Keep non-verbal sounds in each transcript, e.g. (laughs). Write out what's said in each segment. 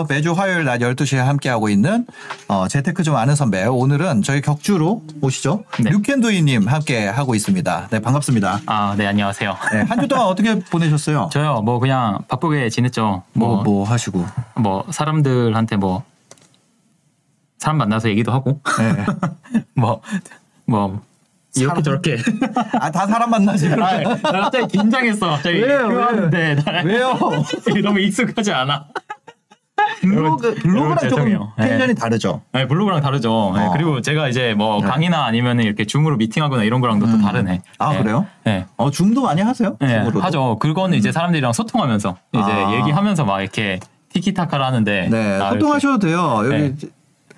안녕하세요. 매주 화요일 낮 12시에 함께하고 있는 어, 재테크 좀 아는 선배. 오늘은 저희 격주로 오시죠. 네. 류켄도이님 함께 하고 있습니다. 네, 반갑습니다. 아, 네, 안녕하세요. 네, 한 주 동안 어떻게 (laughs) 보내셨어요? 저요, 뭐, 그냥 바쁘게 지냈죠. 뭐, 뭐, 뭐, 뭐 하시고. 사람들한테 뭐, 사람 만나서 얘기도 하고, 네. (laughs) 뭐, 뭐, 이렇게 사람- 저렇게. 아, 다 사람 만나지. 아, 나 갑자기 긴장했어. 갑자기. 왜요, 왜요? 왜요? (laughs) 너무 익숙하지 않아. 블로그, 블로그랑 조금. 텐션이 다르죠. 네, 블로그랑 다르죠. 네, 어. 그리고 제가 이제 뭐 네. 강의나 아니면 이렇게 줌으로 미팅하거나 이런 거랑도 또 음. 다르네. 아, 네. 그래요? 네. 어, 줌도 많이 하세요? 네, 줌으로도? 하죠. 그거는 이제 사람들이랑 소통하면서 이제 아. 얘기하면서 막 이렇게 티키타카를 하는데. 네, 아, 소통하셔도 돼요. 여기 네.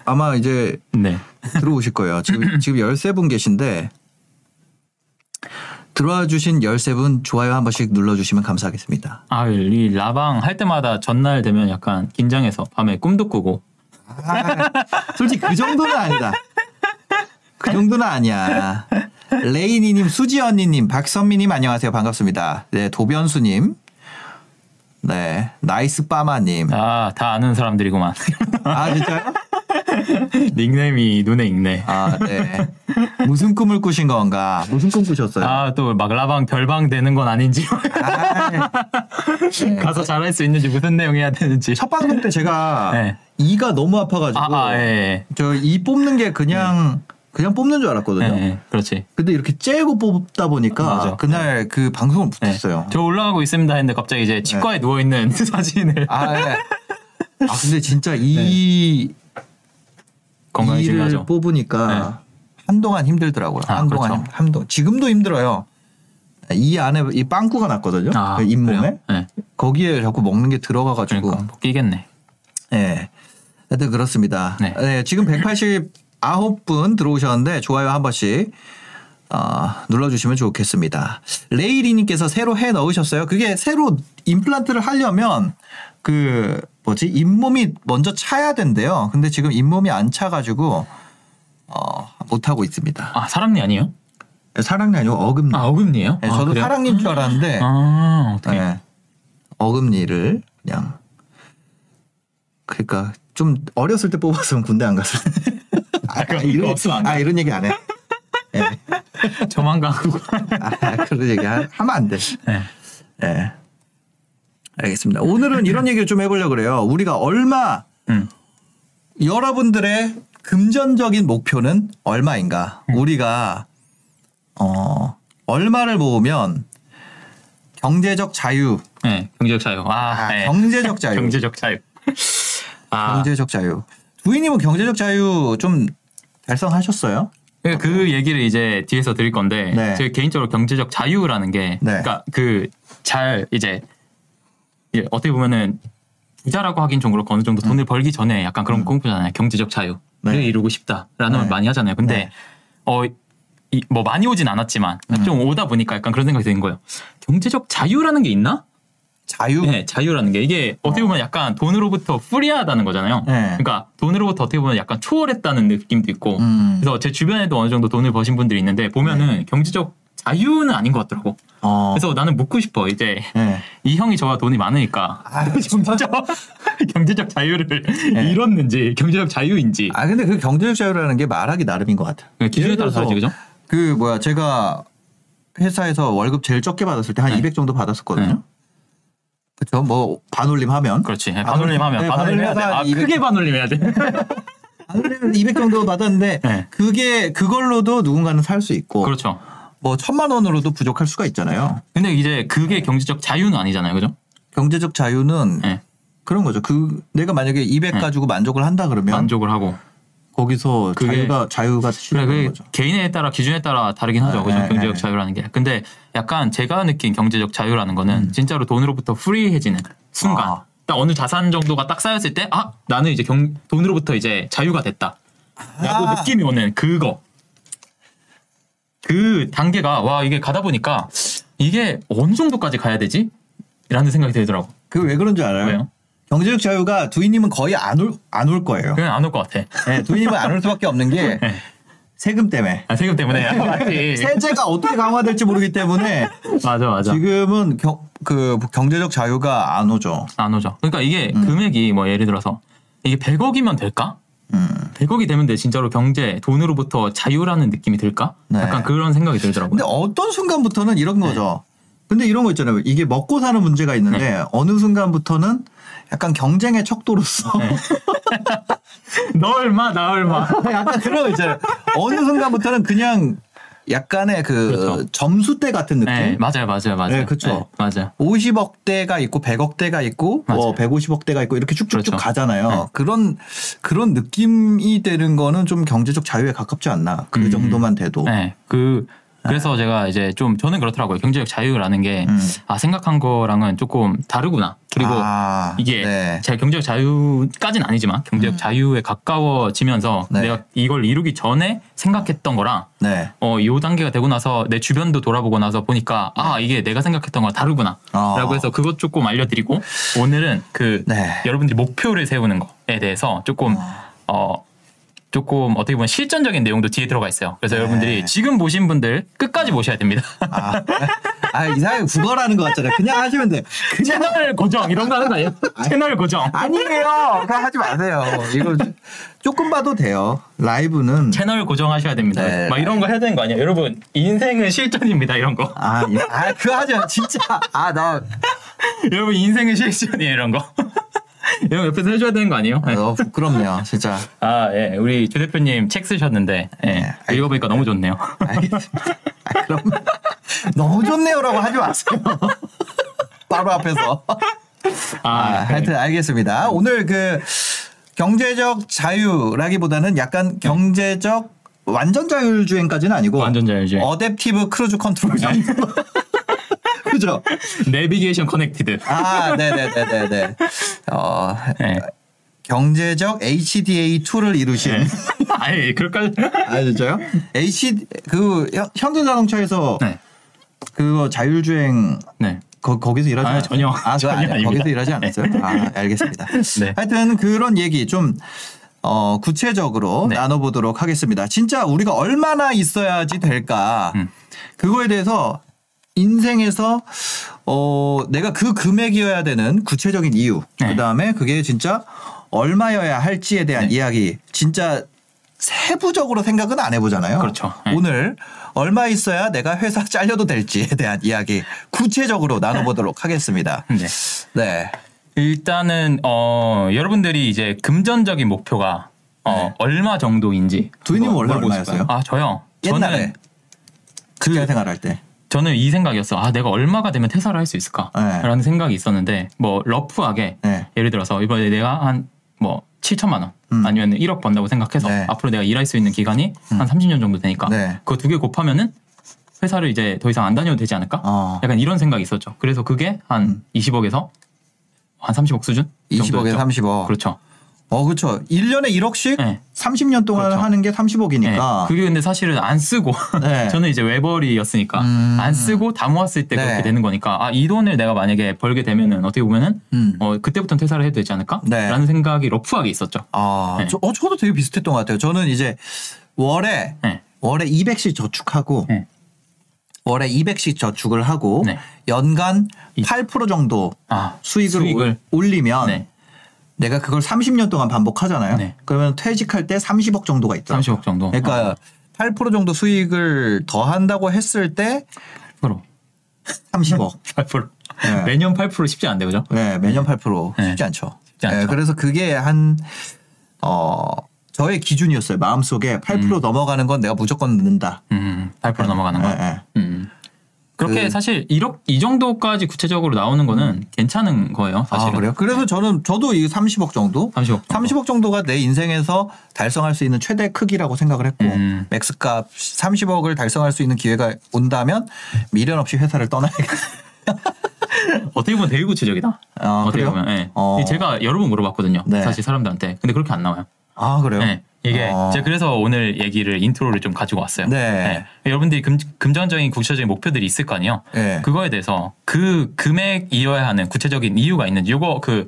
아마 이제. 네. 들어오실 거예요. 지금, 지금 13분 계신데 들어와 주신 13분 좋아요 한 번씩 눌러주시면 감사하겠습니다. 아, 이 라방 할 때마다 전날 되면 약간 긴장해서 밤에 꿈도 꾸고. 아, (laughs) 솔직히 그 정도는 아니다. 그 정도는 아니야. 레이니님, 수지 언니님, 박선미님 안녕하세요. 반갑습니다. 네, 도변수님. 네, 나이스 빠마님. 아, 다 아는 사람들이구만. 아, 진짜요? (laughs) 닉네임이 눈에 익네. 아, 네. 무슨 꿈을 꾸신 건가? 무슨 꿈 꾸셨어요? 아, 또 막 라방 별방 되는 건 아닌지. 아, (laughs) 가서 잘할 수 있는지 무슨 내용 해야 되는지. 첫 방송 때 제가 (laughs) 네. 이가 너무 아파가지고 아, 아, 예. 저이 뽑는 게 그냥 그냥 뽑는 줄 예. 알았거든요. 예, 예, 그렇지. 근데 이렇게 째고 뽑다 보니까 맞아. 그날 그 방송을 예. 못했어요. 저 올라가고 있습니다 했는데 갑자기 이제 치과에 누워 있는 사진을 아, 네. 아 근데 진짜 이 건강에 이를 중요하죠. 뽑으니까 한동안 힘들더라고요. 아, 한동안 그렇죠. 힘- 한동 지금도 힘들어요. 이 안에 이 빵꾸가 났거든요. 아, 그 잇몸에 그래요? 네. 거기에 자꾸 먹는 게 들어가가지고 그러니까 뭐 끼겠네. 예. 하여튼 그렇습니다. 네. 네, 지금 189분 들어오셨는데 좋아요 한 번씩 어, 눌러주시면 좋겠습니다. 레이리님께서 새로 해 넣으셨어요. 그게 새로 임플란트를 하려면 그 뭐지 잇몸이 먼저 차야 된대요. 근데 지금 잇몸이 안 차가지고 어, 못 하고 있습니다. 아, 사랑니 아니에요? 사랑니 아니고 어금니. 아, 어금니예요? 네, 아, 저도 그래요? 사랑니인 줄 알았는데 아? 네. 어금니를 그냥 그러니까 좀 어렸을 때 뽑았으면 군대 안 갔을 텐데. (laughs) 아, 그거 이런 없으면 안 아 이런 얘기 안 해. 예. (laughs) 저만 가고. 아, 그런 얘기 하- 하면 안 돼. 네. 예. 알겠습니다. 오늘은 이런 얘기를 좀 해보려고 그래요. 우리가 얼마 음. 여러분들의 금전적인 목표는 얼마인가? 음. 우리가 어 얼마를 모으면 경제적 자유, 네, 경제적 자유. 아, 아, 네. 경제적 자유, (laughs) 경제적 자유. 아, (laughs) 경제적 자유. 부인님은 경제적 자유 좀 달성하셨어요? 그- 그 얘기를 이제 뒤에서 드릴 건데, 네. 제 개인적으로 경제적 자유라는 게, 네. 그러니까 그 잘 이제 예, 어떻게 보면은 부자라고 하긴 좀 그렇고 어느 정도 돈을 벌기 전에 약간 그런 거 꿈꾸잖아요. 경제적 자유를 음. 네. 이루고 싶다라는 네. 걸 많이 하잖아요. 근데 네. 어. 이, 뭐 많이 오진 않았지만 음. 좀 오다 보니까 약간 그런 생각이 드는 거예요. 경제적 자유라는 게 있나? 자유? 네, 자유라는 게 이게 어 떻게 보면 약간 돈으로부터 프리하다는 거잖아요. 네. 그러니까 돈으로부터 어떻게 보면 약간 초월했다는 느낌도 있고. 음. 그래서 제 주변에도 어느 정도 돈을 버신 분들이 있는데 보면은 경제적 자유는 아닌 것 같더라고. 어. 그래서 나는 묻고 싶어. 이제 네. 이 형이 저와 돈이 많으니까 아, (laughs) 진짜 (laughs) 경제적 자유를 잃었는지 경제적 자유인지 아 근데 그 경제적 자유라는 게 말하기 나름인 것 같아. 그 기준에 따라 다르지 그죠? 그 뭐야 제가 회사에서 월급 제일 적게 받았을 때한 네. 200 정도 받았었거든요. 네. 그렇죠. 뭐 반올림 하면 그렇지. 반올림- 반올림 하면 네, 반올림 해야 돼. 아, 해서 200 크게 반올림 해야 돼. 반올림 200 정도 받았는데 네. 그게 그걸로도 누군가는 살 수 있고 그렇죠. 뭐 천만 원으로도 부족할 수가 있잖아요. 근데 이제 그게 경제적 자유는 아니잖아요. 그죠? 경제적 자유는 네. 그런 거죠. 그 내가 만약에 200 네. 가지고 만족을 한다 그러면 만족을 하고. 거기서 그게- 자유가 자유가 실현되는 그게 거죠. 개인에 따라 기준에 따라 다르긴 하죠. 네, 그죠? 네, 경제적 네. 자유라는 게. 근데 약간 제가 느낀 경제적 자유라는 거는 음. 진짜로 돈으로부터 프리해지는 순간. 아. 딱 어느 자산 정도가 딱 쌓였을 때 아 나는 이제 경, 돈으로부터 이제 자유가 됐다. 라고 아. 느낌이 오는 그거. 그 단계가 와 이게 가다 보니까 이게 어느 정도까지 가야 되지? 라는 생각이 들더라고. 그왜 그런 줄 알아요? 왜요? 경제적 자유가 두이님은 거의 안 올 안 올 거예요. 그냥 안 올 것 같아. 네, 두이님은 안 올 수밖에 없는 게 네. 세금 때문에. 아, 세금 때문에. 맞지. 세제가 어떻게 강화될지 모르기 때문에 맞아 맞아. 지금은 경, 그 경제적 자유가 안 오죠. 안 오죠. 그러니까 이게 금액이 뭐 예를 들어서 이게 100억이면 될까? 음. 100억이 되면 돼 진짜로 경제 돈으로부터 자유라는 느낌이 들까? 네. 약간 그런 생각이 들더라고요. 근데 어떤 순간부터는 이런 네. 거죠. 근데 이런 거 있잖아요. 이게 먹고 사는 문제가 있는데 네. 어느 순간부터는 약간 경쟁의 척도로서 네. (laughs) (laughs) 너 얼마 나 얼마. (laughs) 약간 그런 거 있잖아요. 어느 순간부터는 그냥 약간의 그 그렇죠. 점수대 같은 느낌. 네 맞아요 맞아요 맞아요. 네, 그쵸. 네, 맞아요. 50억대가 있고 100억대가 있고 뭐 맞아요. 150억대가 있고 이렇게 쭉쭉쭉 그렇죠. 가잖아요. 네. 그런 그런 느낌이 되는 거는 좀 경제적 자유에 가깝지 않나. 그 음. 정도만 돼도. 네, 그 그래서 제가 이제 좀 저는 그렇더라고요. 경제적 자유라는 게 음. 아 생각한 거랑은 조금 다르구나. 그리고 아, 이게 네. 제가 경제적 자유까지는 아니지만 경제적 자유에 가까워지면서 네. 내가 이걸 이루기 전에 생각했던 거랑 네. 어, 요 단계가 되고 나서 내 주변도 돌아보고 나서 보니까 아 이게 내가 생각했던 거랑 다르구나 어. 라고 해서 그것 조금 알려드리고 오늘은 그 네. 여러분들이 목표를 세우는 거에 대해서 조금 어 조금 어떻게 보면 실전적인 내용도 뒤에 들어가 있어요. 그래서 네. 여러분들이 지금 보신 분들 끝까지 보셔야 됩니다. 아, 아 이상하게 국어라는 것 같잖아요. 그냥 하시면 돼. 그냥 채널 고정 이런 거 하는 거 아니에요? 채널 고정. 아니에요. 그냥 하지 마세요. 이거 조금 봐도 돼요. 라이브는 채널 고정하셔야 됩니다. 네. 막 이런 거 해야 되는 거 아니에요? 여러분 인생은 실전입니다. 이런 거. 아, 이- 아 그거 하지 마. 진짜. 아, 나 여러분 인생은 실전이에요. 이런 거. (laughs) 이런 거 옆에서 해줘야 되는 거 아니에요? 네. 어, 부끄럽네요. 진짜. 아, 예. 우리 조 대표님 책 쓰셨는데, 예. 네, 읽어보니까 너무 좋네요. 알겠습니다. 아, 그럼 (laughs) 너무 좋네요라고 하지 마세요. (laughs) 바로 앞에서. 아, 아, 하여튼 알겠습니다. 오늘 그 경제적 자유라기보다는 약간 경제적 완전 자율주행까지는 아니고 완전 자율주행. adaptive cruise control. 그죠? 내비게이션 connected. 아, 네네네네네. 어, 네. 경제적 HDA2를 이루신. 네. (laughs) 아예 그럴까요? 아, 진짜요? H, 그, 현- 현대자동차에서 네. 그거 자율주행 네. 거, 거기서 일하지 아, 않았어요? 전혀. 아, 전혀 아니, 아닙니다. 거기서 일하지 않았어요? 아, 알겠습니다. 네. 하여튼 그런 얘기 좀 어, 구체적으로 네. 나눠보도록 하겠습니다. 진짜 우리가 얼마나 있어야지 될까? 음. 그거에 대해서 인생에서 어, 내가 그 금액이어야 되는 구체적인 이유, 네. 그 다음에 그게 진짜 얼마여야 할지에 대한 네. 이야기, 진짜 세부적으로 생각은 안 해보잖아요. 그렇죠. 네. 오늘 얼마 있어야 내가 회사 (laughs) 잘려도 될지에 대한 이야기 구체적으로 나눠보도록 하겠습니다. 네. 네. 일단은, 어, 여러분들이 이제 금전적인 목표가, 어, 네. 얼마 정도인지. 두이님 원래 얼마였어요? 아, 저요? 옛날에 저는, 직장 생활할 때. 저는 이 생각이었어. 아, 내가 얼마가 되면 퇴사를 할 수 있을까? 네. 라는 생각이 있었는데, 뭐, 러프하게, 네. 예를 들어서 이번에 내가 한 뭐 7천만 원 음. 아니면 1억 번다고 생각해서 네. 앞으로 내가 일할 수 있는 기간이 한 30년 정도 되니까 네. 그거 두 개 곱하면은 회사를 이제 더 이상 안 다녀도 되지 않을까? 어. 약간 이런 생각이 있었죠. 그래서 그게 한 20억에서 한 30억 수준? 20억에서 정도였죠. 30억. 그렇죠. 어, 그렇죠. 1년에 1억씩 네. 30년 동안 그렇죠. 하는 게 30억이니까. 네. 그게 근데 사실은 안 쓰고 네. (laughs) 저는 이제 외벌이였으니까 음. 안 쓰고 다 모았을 때 네. 그렇게 되는 거니까 아 이 돈을 내가 만약에 벌게 되면은 어떻게 보면은 음. 어 그때부터는 퇴사를 해도 되지 않을까? 네. 라는 생각이 러프하게 있었죠. 아, 네. 저, 어, 저도 되게 비슷했던 것 같아요. 저는 이제 월에, 네. 월에 200씩 저축하고, 네. 월에 200씩 저축을 하고, 네. 연간 이- 8% 정도 아 수익을, 수익을. 올리면, 네. 내가 그걸 30년 동안 반복하잖아요. 네. 그러면 퇴직할 때 30억 정도가 있더라고요. 30억 정도. 그러니까 8% 정도 수익을 더 한다고 했을 때 8%. 30억. 8%. 네. 매년 8% 쉽지 않은데 그죠? 네, 매년 8% 네. 쉽지 않죠. 쉽지 않죠. 네, 그래서 그게 한, 어, 저의 기준이었어요. 마음속에 8% 넘어가는 건 내가 무조건 넣는다. 음, 8% 넘어가는 거. 네, 네. 음. 그렇게 그- 사실 1억 이 정도까지 구체적으로 나오는 거는 괜찮은 거예요. 사실은. 아, 그래요? 그래서 저는, 저도 이 30억 정도? 30억 정도. 30억 정도가 내 인생에서 달성할 수 있는 최대 크기라고 생각을 했고, 음. max값 30억을 달성할 수 있는 기회가 온다면 미련 없이 회사를 떠나야겠다. (laughs) 어떻게 보면 되게 구체적이다. 아, 어떻게 그래요? 보면. 예. 어. 이 제가 여러 번 물어봤거든요. 네. 사실 사람들한테. 근데 그렇게 안 나와요. 아 그래요? 네. 이게 어. 제가 그래서 오늘 얘기를 intro를 좀 가지고 왔어요. 네. 여러분들이 금, 금전적인 구체적인 목표들이 있을 거 아니에요. 네. 그거에 대해서 그 금액이어야 하는 구체적인 이유가 있는지 요거 그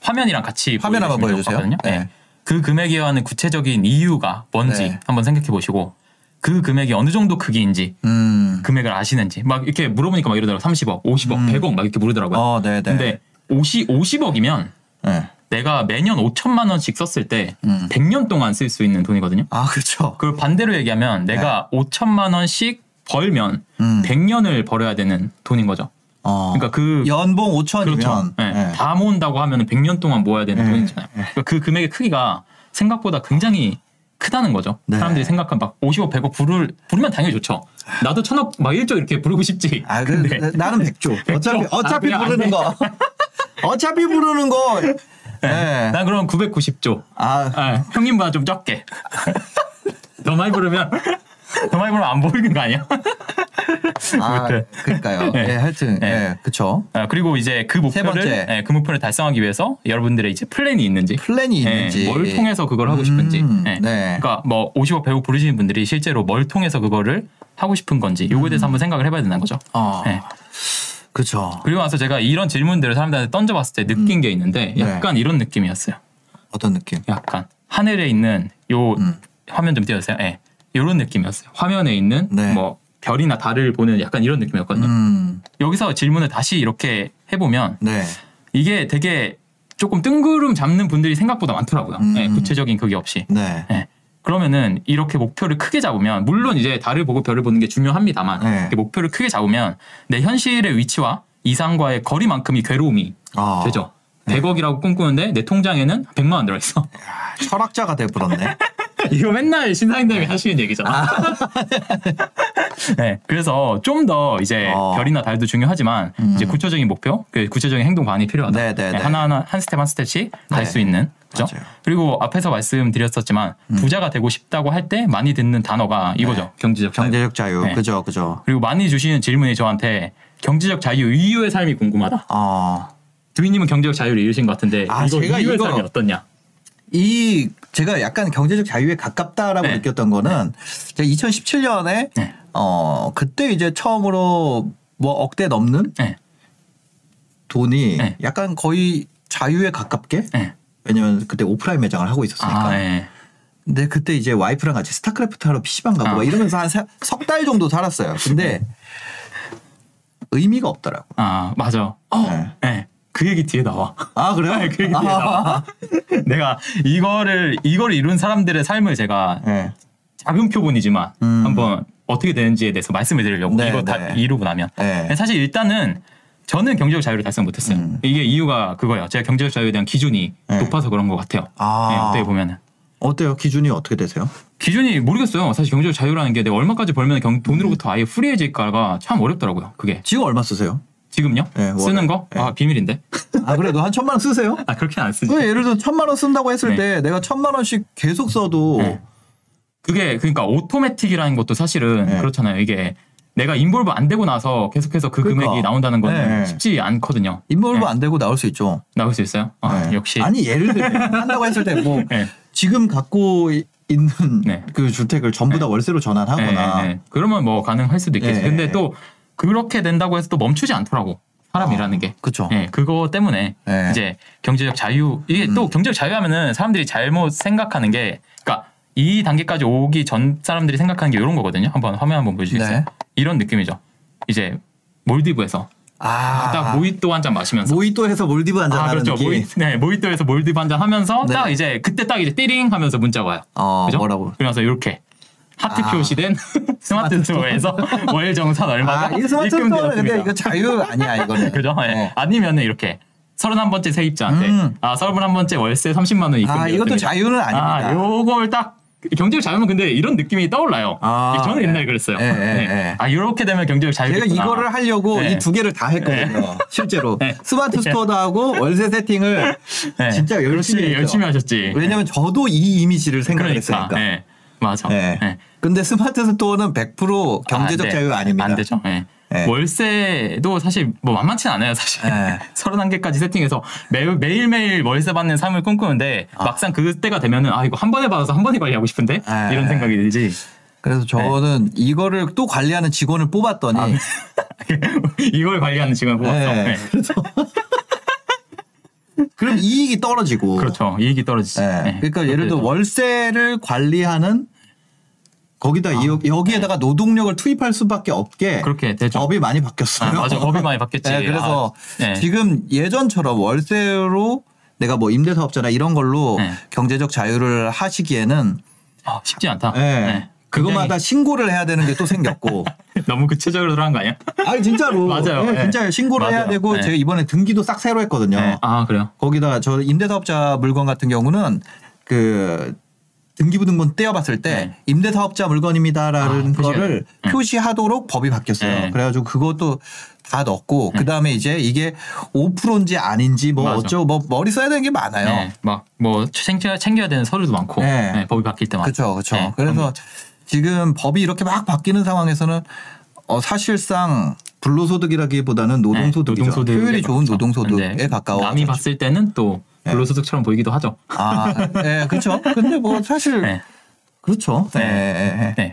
화면이랑 같이 화면 한번 보여주세요. 네. 네. 그 금액이어야 하는 구체적인 이유가 뭔지 네. 한번 생각해 보시고 그 금액이 어느 정도 크기인지 음. 금액을 아시는지 막 이렇게 물어보니까 막 이러더라고 30억, 50억, 100억 막 이렇게 물으더라고요. 어, 네네. 근데 50, 50억이면 네. 내가 매년 5천만 원씩 썼을 때 음. 100년 동안 쓸 수 있는 돈이거든요. 아 그렇죠. 그걸 반대로 얘기하면 내가 5천만 원씩 벌면 네. 음. 100년을 벌어야 되는 돈인 거죠. 어. 그러니까 그 연봉 5천이면 그렇죠. 네. 다 모은다고 하면 100년 동안 모아야 되는 네. 돈이잖아요. 그러니까 그 금액의 크기가 생각보다 굉장히 크다는 거죠. 네. 사람들이 생각한 막 50억, 100억 부를 부르면 당연히 좋죠. 나도 천억 막 1조 이렇게 부르고 싶지. 아, 그, 근데 나는 백조. 어차피 (laughs) 백조? 어차피 아, 부르는 돼. 거. (laughs) 어차피 부르는 거. 네. 난 그럼 990조. 아, 아, 형님보다 좀 적게. 더 많이 부르면 더 많이 부르면 안 보이는 거 아니야? 아, 아무튼. 그러니까요. 네. 예, 하여튼 네. 예, 그쵸. 아, 그리고 이제 그 목표를 번째. 예, 그 목표를 달성하기 위해서 여러분들의 이제 플랜이 있는지 플랜이 예, 있는지. 뭘 통해서 그걸 하고 싶은지. 음, 예. 네. 그러니까 뭐 50억 100억 부르시는 분들이 실제로 뭘 통해서 그거를 하고 싶은 건지 요거에 대해서 한번 생각을 해봐야 된다는 거죠. 어, 예. 그쵸. 그리고 나서 제가 이런 질문들을 사람들한테 던져봤을 때 느낀 게 있는데 네. 약간 이런 느낌이었어요. 어떤 느낌? 약간 하늘에 있는 요 음. 화면 좀 띄워주세요. 예. 요런 느낌이었어요. 화면에 있는 네. 뭐 별이나 달을 보는 약간 이런 느낌이었거든요. 음, 여기서 질문을 다시 이렇게 해보면 네. 이게 되게 조금 뜬구름 잡는 분들이 생각보다 많더라고요. 음. 예, 구체적인 그게 없이. 네. 예. 그러면은 이렇게 목표를 크게 잡으면 물론 이제 달을 보고 별을 보는 게 중요합니다만 네. 이렇게 목표를 크게 잡으면 내 현실의 위치와 이상과의 거리만큼이 괴로움이 아, 되죠. 100억이라고 꿈꾸는데 내 통장에는 100만 원 들어있어. 철학자가 돼버렸네. (laughs) 이거 맨날 신사임당이 하시는 얘기잖아. (laughs) 네, 그래서 좀 더 이제 어. 별이나 달도 중요하지만 이제 구체적인 목표, 그 구체적인 행동 방안이 필요하다. 네, 네, 네. 하나하나 한 스텝 한 스텝씩 갈 네. 수 있는. 그죠? 맞아요. 음. 그리고 앞에서 말씀드렸었지만 부자가 되고 싶다고 할 때 많이 듣는 단어가 이거죠. 네. 경제적 자유. 경제적 자유. 네. 그죠, 그죠. 그리고 많이 주시는 질문이 저한테 경제적 자유 이후의 삶이 궁금하다. 어, 두희님은 경제적 자유를 이루신 것 같은데 아, 이거 제가 이거- 어떻냐? 이 제가 약간 경제적 자유에 가깝다라고 네. 느꼈던 거는 제가 2017년에 네. 어 그때 이제 처음으로 뭐 억대 넘는 네. 돈이 네. 약간 거의 자유에 가깝게 네. 왜냐면 그때 오프라인 매장을 하고 있었으니까. 아, 네. 근데 그때 이제 와이프랑 같이 스타크래프트 하러 PC방 가고 아. 막 이러면서 한 석 달 정도 살았어요. 근데 의미가 없더라고. 아 맞아. 어, 네. 네. 그 얘기 뒤에 나와. (laughs) 아 그래요? 네, 그 얘기 뒤에 나와. (laughs) 내가 이거를 이걸 이룬 사람들의 삶을 제가 네. 작은 표본이지만 음. 한번 어떻게 되는지에 대해서 말씀을 드리려고 네, 이거 다 네. 이루고 나면 네. 사실 일단은 저는 경제적 자유를 달성 못했어요. 음. 이게 이유가 그거예요. 제가 경제적 자유에 대한 기준이 네. 높아서 그런 것 같아요. 아. 네, 어떻게 보면은 어때요? 기준이 어떻게 되세요? 기준이 모르겠어요. 사실 경제적 자유라는 게 내가 얼마까지 벌면 경- 돈으로부터 아예 프리해질까가 참 어렵더라고요. 그게 지금 얼마 쓰세요? 지금요? 네. 쓰는 거? 네. 아 비밀인데. 아 그래도 한 천만 원 쓰세요? 아 그렇게 안 쓰지. 그 예를 들어 천만 원 쓴다고 했을 네. 때 내가 천만 원씩 계속 써도 네. 그게 그러니까 오토매틱이라는 것도 사실은 네. 그렇잖아요. 이게 내가 involve 안 되고 나서 계속해서 그 그러니까. 금액이 나온다는 거는 네. 쉽지 않거든요. involve 네. 안 되고 나올 수 있죠. 나올 수 있어요? 아, 네. 역시. 아니 예를 들어 (laughs) 한다고 했을 때뭐 네. 지금 갖고 이- 있는 네. 그 주택을 전부 다 월세로 전환하거나. 그러면 뭐 가능할 수도 있겠지. 네. 근데 또 그렇게 된다고 해서 또 멈추지 않더라고. 사람이라는 게. 그렇죠. 예, 그거 때문에 네. 이제 경제적 자유 이게 또 경제적 자유하면은 사람들이 잘못 생각하는 게 그러니까 이 단계까지 오기 전 사람들이 생각하는 게 이런 거거든요. 한번 화면 한번 보여주시겠어요? 네. 이런 느낌이죠. 이제 몰디브에서 아, 딱 모히또 한 잔 마시면서 모히또에서 몰디브 한잔 아 그렇죠. 느낌. 모히, 네, 모히또에서 몰디브 한 잔 하면서 네. 딱 이제 그때 딱 이제 띠링 하면서 문자가 와요. 어, 그죠? 뭐라고? 그래서 이렇게 하트 아. 표시된 (laughs) 스마트 스토어에서 (laughs) 월 정산 얼마가 아, 이 스마트. 스토어는 근데 이거 자유 아니야 이거는. (laughs) 그죠? 예. 어. 아니면은 이렇게 서른한 번째 세입자한테 음. 아 서른한 번째 월세 30만 원 입금. 아 이것도 자유는 아닙니다. 아 요걸 딱 경제적 자유는 근데 이런 느낌이 떠올라요. 아, 저는 네. 옛날에 그랬어요. 예, 예, 네. 예. 아 이렇게 되면 경제적 자유. 제가 이거를 하려고 네. 이두 개를 다 했거든요. 실제로 네. 스마트 스토어도 하고 월세 세팅을 진짜 열심히 했죠. 열심히 하셨지. 왜냐면 저도 이 이미지를 생각을 그러니까. 예. 맞아. 네. 예. 근데 스마트 스토어는 100% 경제적 아, 네. 자유 아닙니다. 안 되죠. 예. 네. 월세도 사실 뭐 만만치는 않아요, 사실. 네. (laughs) 31개까지 세팅해서 매일, 매일매일 월세 받는 삶을 꿈꾸는데 아. 막상 그때가 되면은 아, 이거 한 번에 받아서 한 번에 관리하고 싶은데 네. 이런 생각이 들지. 그래서 저는 이거를 또 관리하는 직원을 뽑았더니 아, (laughs) 이걸 관리하는 직원을 뽑았어. 네. 네. 그래서 (laughs) 그럼 이익이 떨어지고 그렇죠. 이익이 떨어지지. 네. 네. 그러니까 예를 들어 그렇게 월세를 관리하는 거기다 아, 이- 여기에다가 노동력을 투입할 수밖에 없게 그렇게 되죠. 법이 많이 바뀌었어요. 아, 맞아. 법이 많이 바뀌었지. 네, 그래서 아, 네. 지금 예전처럼 월세로 내가 뭐 임대사업자나 이런 걸로 네. 경제적 자유를 하시기에는 아, 쉽지 않다. 네. 네. 그거마다 신고를 해야 되는 게 또 생겼고. (laughs) 너무 구체적으로 들어간 거 아니야? 아니 진짜로. (laughs) 맞아요. 네, 네. 진짜요. 신고를 해야 맞아요. 되고 네. 제가 이번에 등기도 싹 새로 했거든요. 네. 아, 그래요? 거기다가 저 임대사업자 물건 같은 경우는 그 등기부 등본 떼어봤을 때 네. 임대사업자 물건입니다라는 아, 거를 네. 표시하도록 법이 바뀌었어요. 네. 그래가지고 그것도 다 넣고 그 다음에 이제 이게 5%인지 아닌지 뭐 맞아. 어쩌고 뭐 머리 써야 되는 게 많아요. 네. 막뭐 챙겨, 챙겨야 되는 서류도 많고 네. 네, 법이 바뀔 때마다. 그렇죠, 그렇죠. 네, 그래서 지금 법이 이렇게 막 바뀌는 상황에서는 어, 사실상 불로소득이라기보다는 노동소득이죠. 네, 효율이 좋은. 노동소득에 가까워. 남이 봤을 때는 또 네. 불로소득처럼 보이기도 하죠. 아, 네, 그렇죠. 근데 뭐 사실 네. 그렇죠. 네, 네. 네.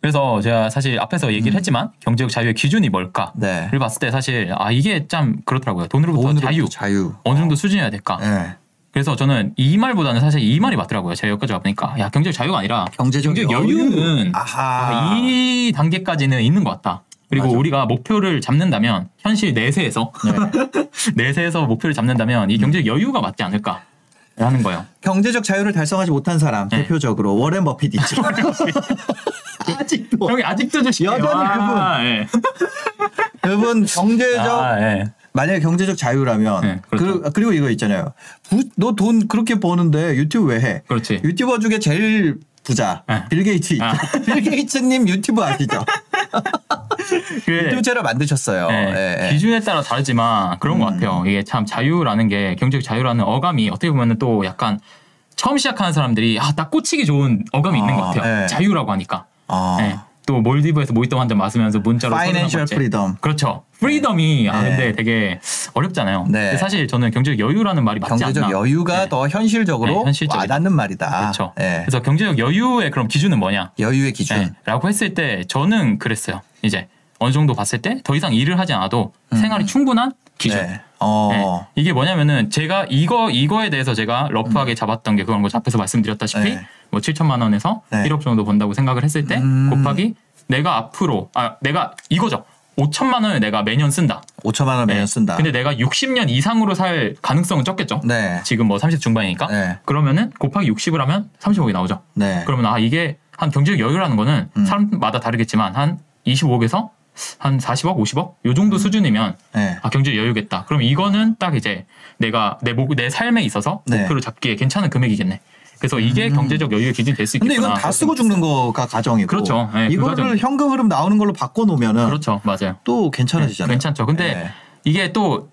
그래서 제가 사실 앞에서 얘기를 했지만 경제적 자유의 기준이 뭘까를 음. 네. 봤을 때 사실 아 이게 참 그렇더라고요. 돈으로부터 돈으로부터 자유 자유. 어느 정도 수준이어야 될까. 네. 그래서 저는 이 말보다는 사실 이 말이 맞더라고요. 제가 여기까지 와보니까 야 경제적 자유가 아니라 경제적, 여유는 아하. 아, 이 단계까지는 있는 것 같다. 그리고 맞아. 우리가 목표를 잡는다면 현실 내세에서 네. (laughs) 내세에서 목표를 잡는다면 이 경제적 여유가 맞지 않을까 하는 거예요. 경제적 자유를 달성하지 못한 사람 네. 대표적으로 워렌 버핏 있죠. (laughs) (laughs) 아직도 형이 아직도 주시네요. 여전히 아, 예. 그분 경제적 아, 예. 만약에 경제적 자유라면 네, 그렇죠. 그, 리고 이거 있잖아요. 너 돈 그렇게 버는데 유튜브 왜 해? 그렇지. 유튜버 중에 제일 부자 네. 빌 게이츠 있죠. 아. (laughs) 빌 게이츠님 유튜브 아시죠? (laughs) 그 유튜브 채널 만드셨어요. 네, 예, 예. 기준에 따라 다르지만 그런 것 음. 같아요. 이게 참 자유라는 게 경제적 자유라는 어감이 어떻게 보면 또 약간 처음 시작하는 사람들이 아, 딱 꽂히기 좋은 어감이 있는 것 아, 같아요. 네. 자유라고 하니까. 아, 네. 또 몰디브에서 모히또 한잔 마시면서 문자로 financial. freedom. 그렇죠. freedom이 아 네. 근데 되게 어렵잖아요. 네. 근데 사실 저는 경제적 여유라는 말이 맞지 경제적 않나. 여유가 네. 더 현실적으로 네, 현실적이다. 와닿는 말이다. 그렇죠. 예. 그래서 경제적 여유의 그럼 기준은 뭐냐? 여유의 기준. 네, 라고 했을 때 저는 그랬어요. 이제 어느 정도 봤을 때 더 이상 일을 하지 않아도 생활이 충분한 기준. 음. 네. 어. 네. 이게 뭐냐면은 제가 이거 이거에 대해서 제가 러프하게 잡았던 게 그런 거 앞에서 말씀드렸다시피 음. 네. 뭐 7천만 원에서 네. 1억 정도 번다고 생각을 했을 때 음. 곱하기 내가 앞으로 아 내가 이거죠. 5천만 원을 내가 매년 쓴다. 5천만 원 매년 네. 쓴다. 근데 내가 60년 이상으로 살 가능성은 적겠죠. 네. 지금 뭐 30 중반이니까. 네. 그러면은 곱하기 60을 하면 30억이 나오죠. 네. 그러면 아 이게 한 경제적 여유라는 거는 음. 사람마다 다르겠지만 한 25억에서 한 40억, 50억 요 정도 수준이면 네. 아 경제 여유겠다. 그럼 이거는 딱 이제 내가 내, 목, 내 삶에 있어서 네. 목표를 잡기에 괜찮은 금액이겠네. 그래서 이게 경제적 여유의 기준이 될수 음. 근데 있겠구나. 이건 다 쓰고 죽는 거가 가정이고. 그렇죠. 네, 그 이거를 가정. 현금 흐름 나오는 걸로 바꿔 놓으면은 그렇죠, 맞아요. 또 괜찮아지잖아요. 괜찮죠. 근데 네. 이게 또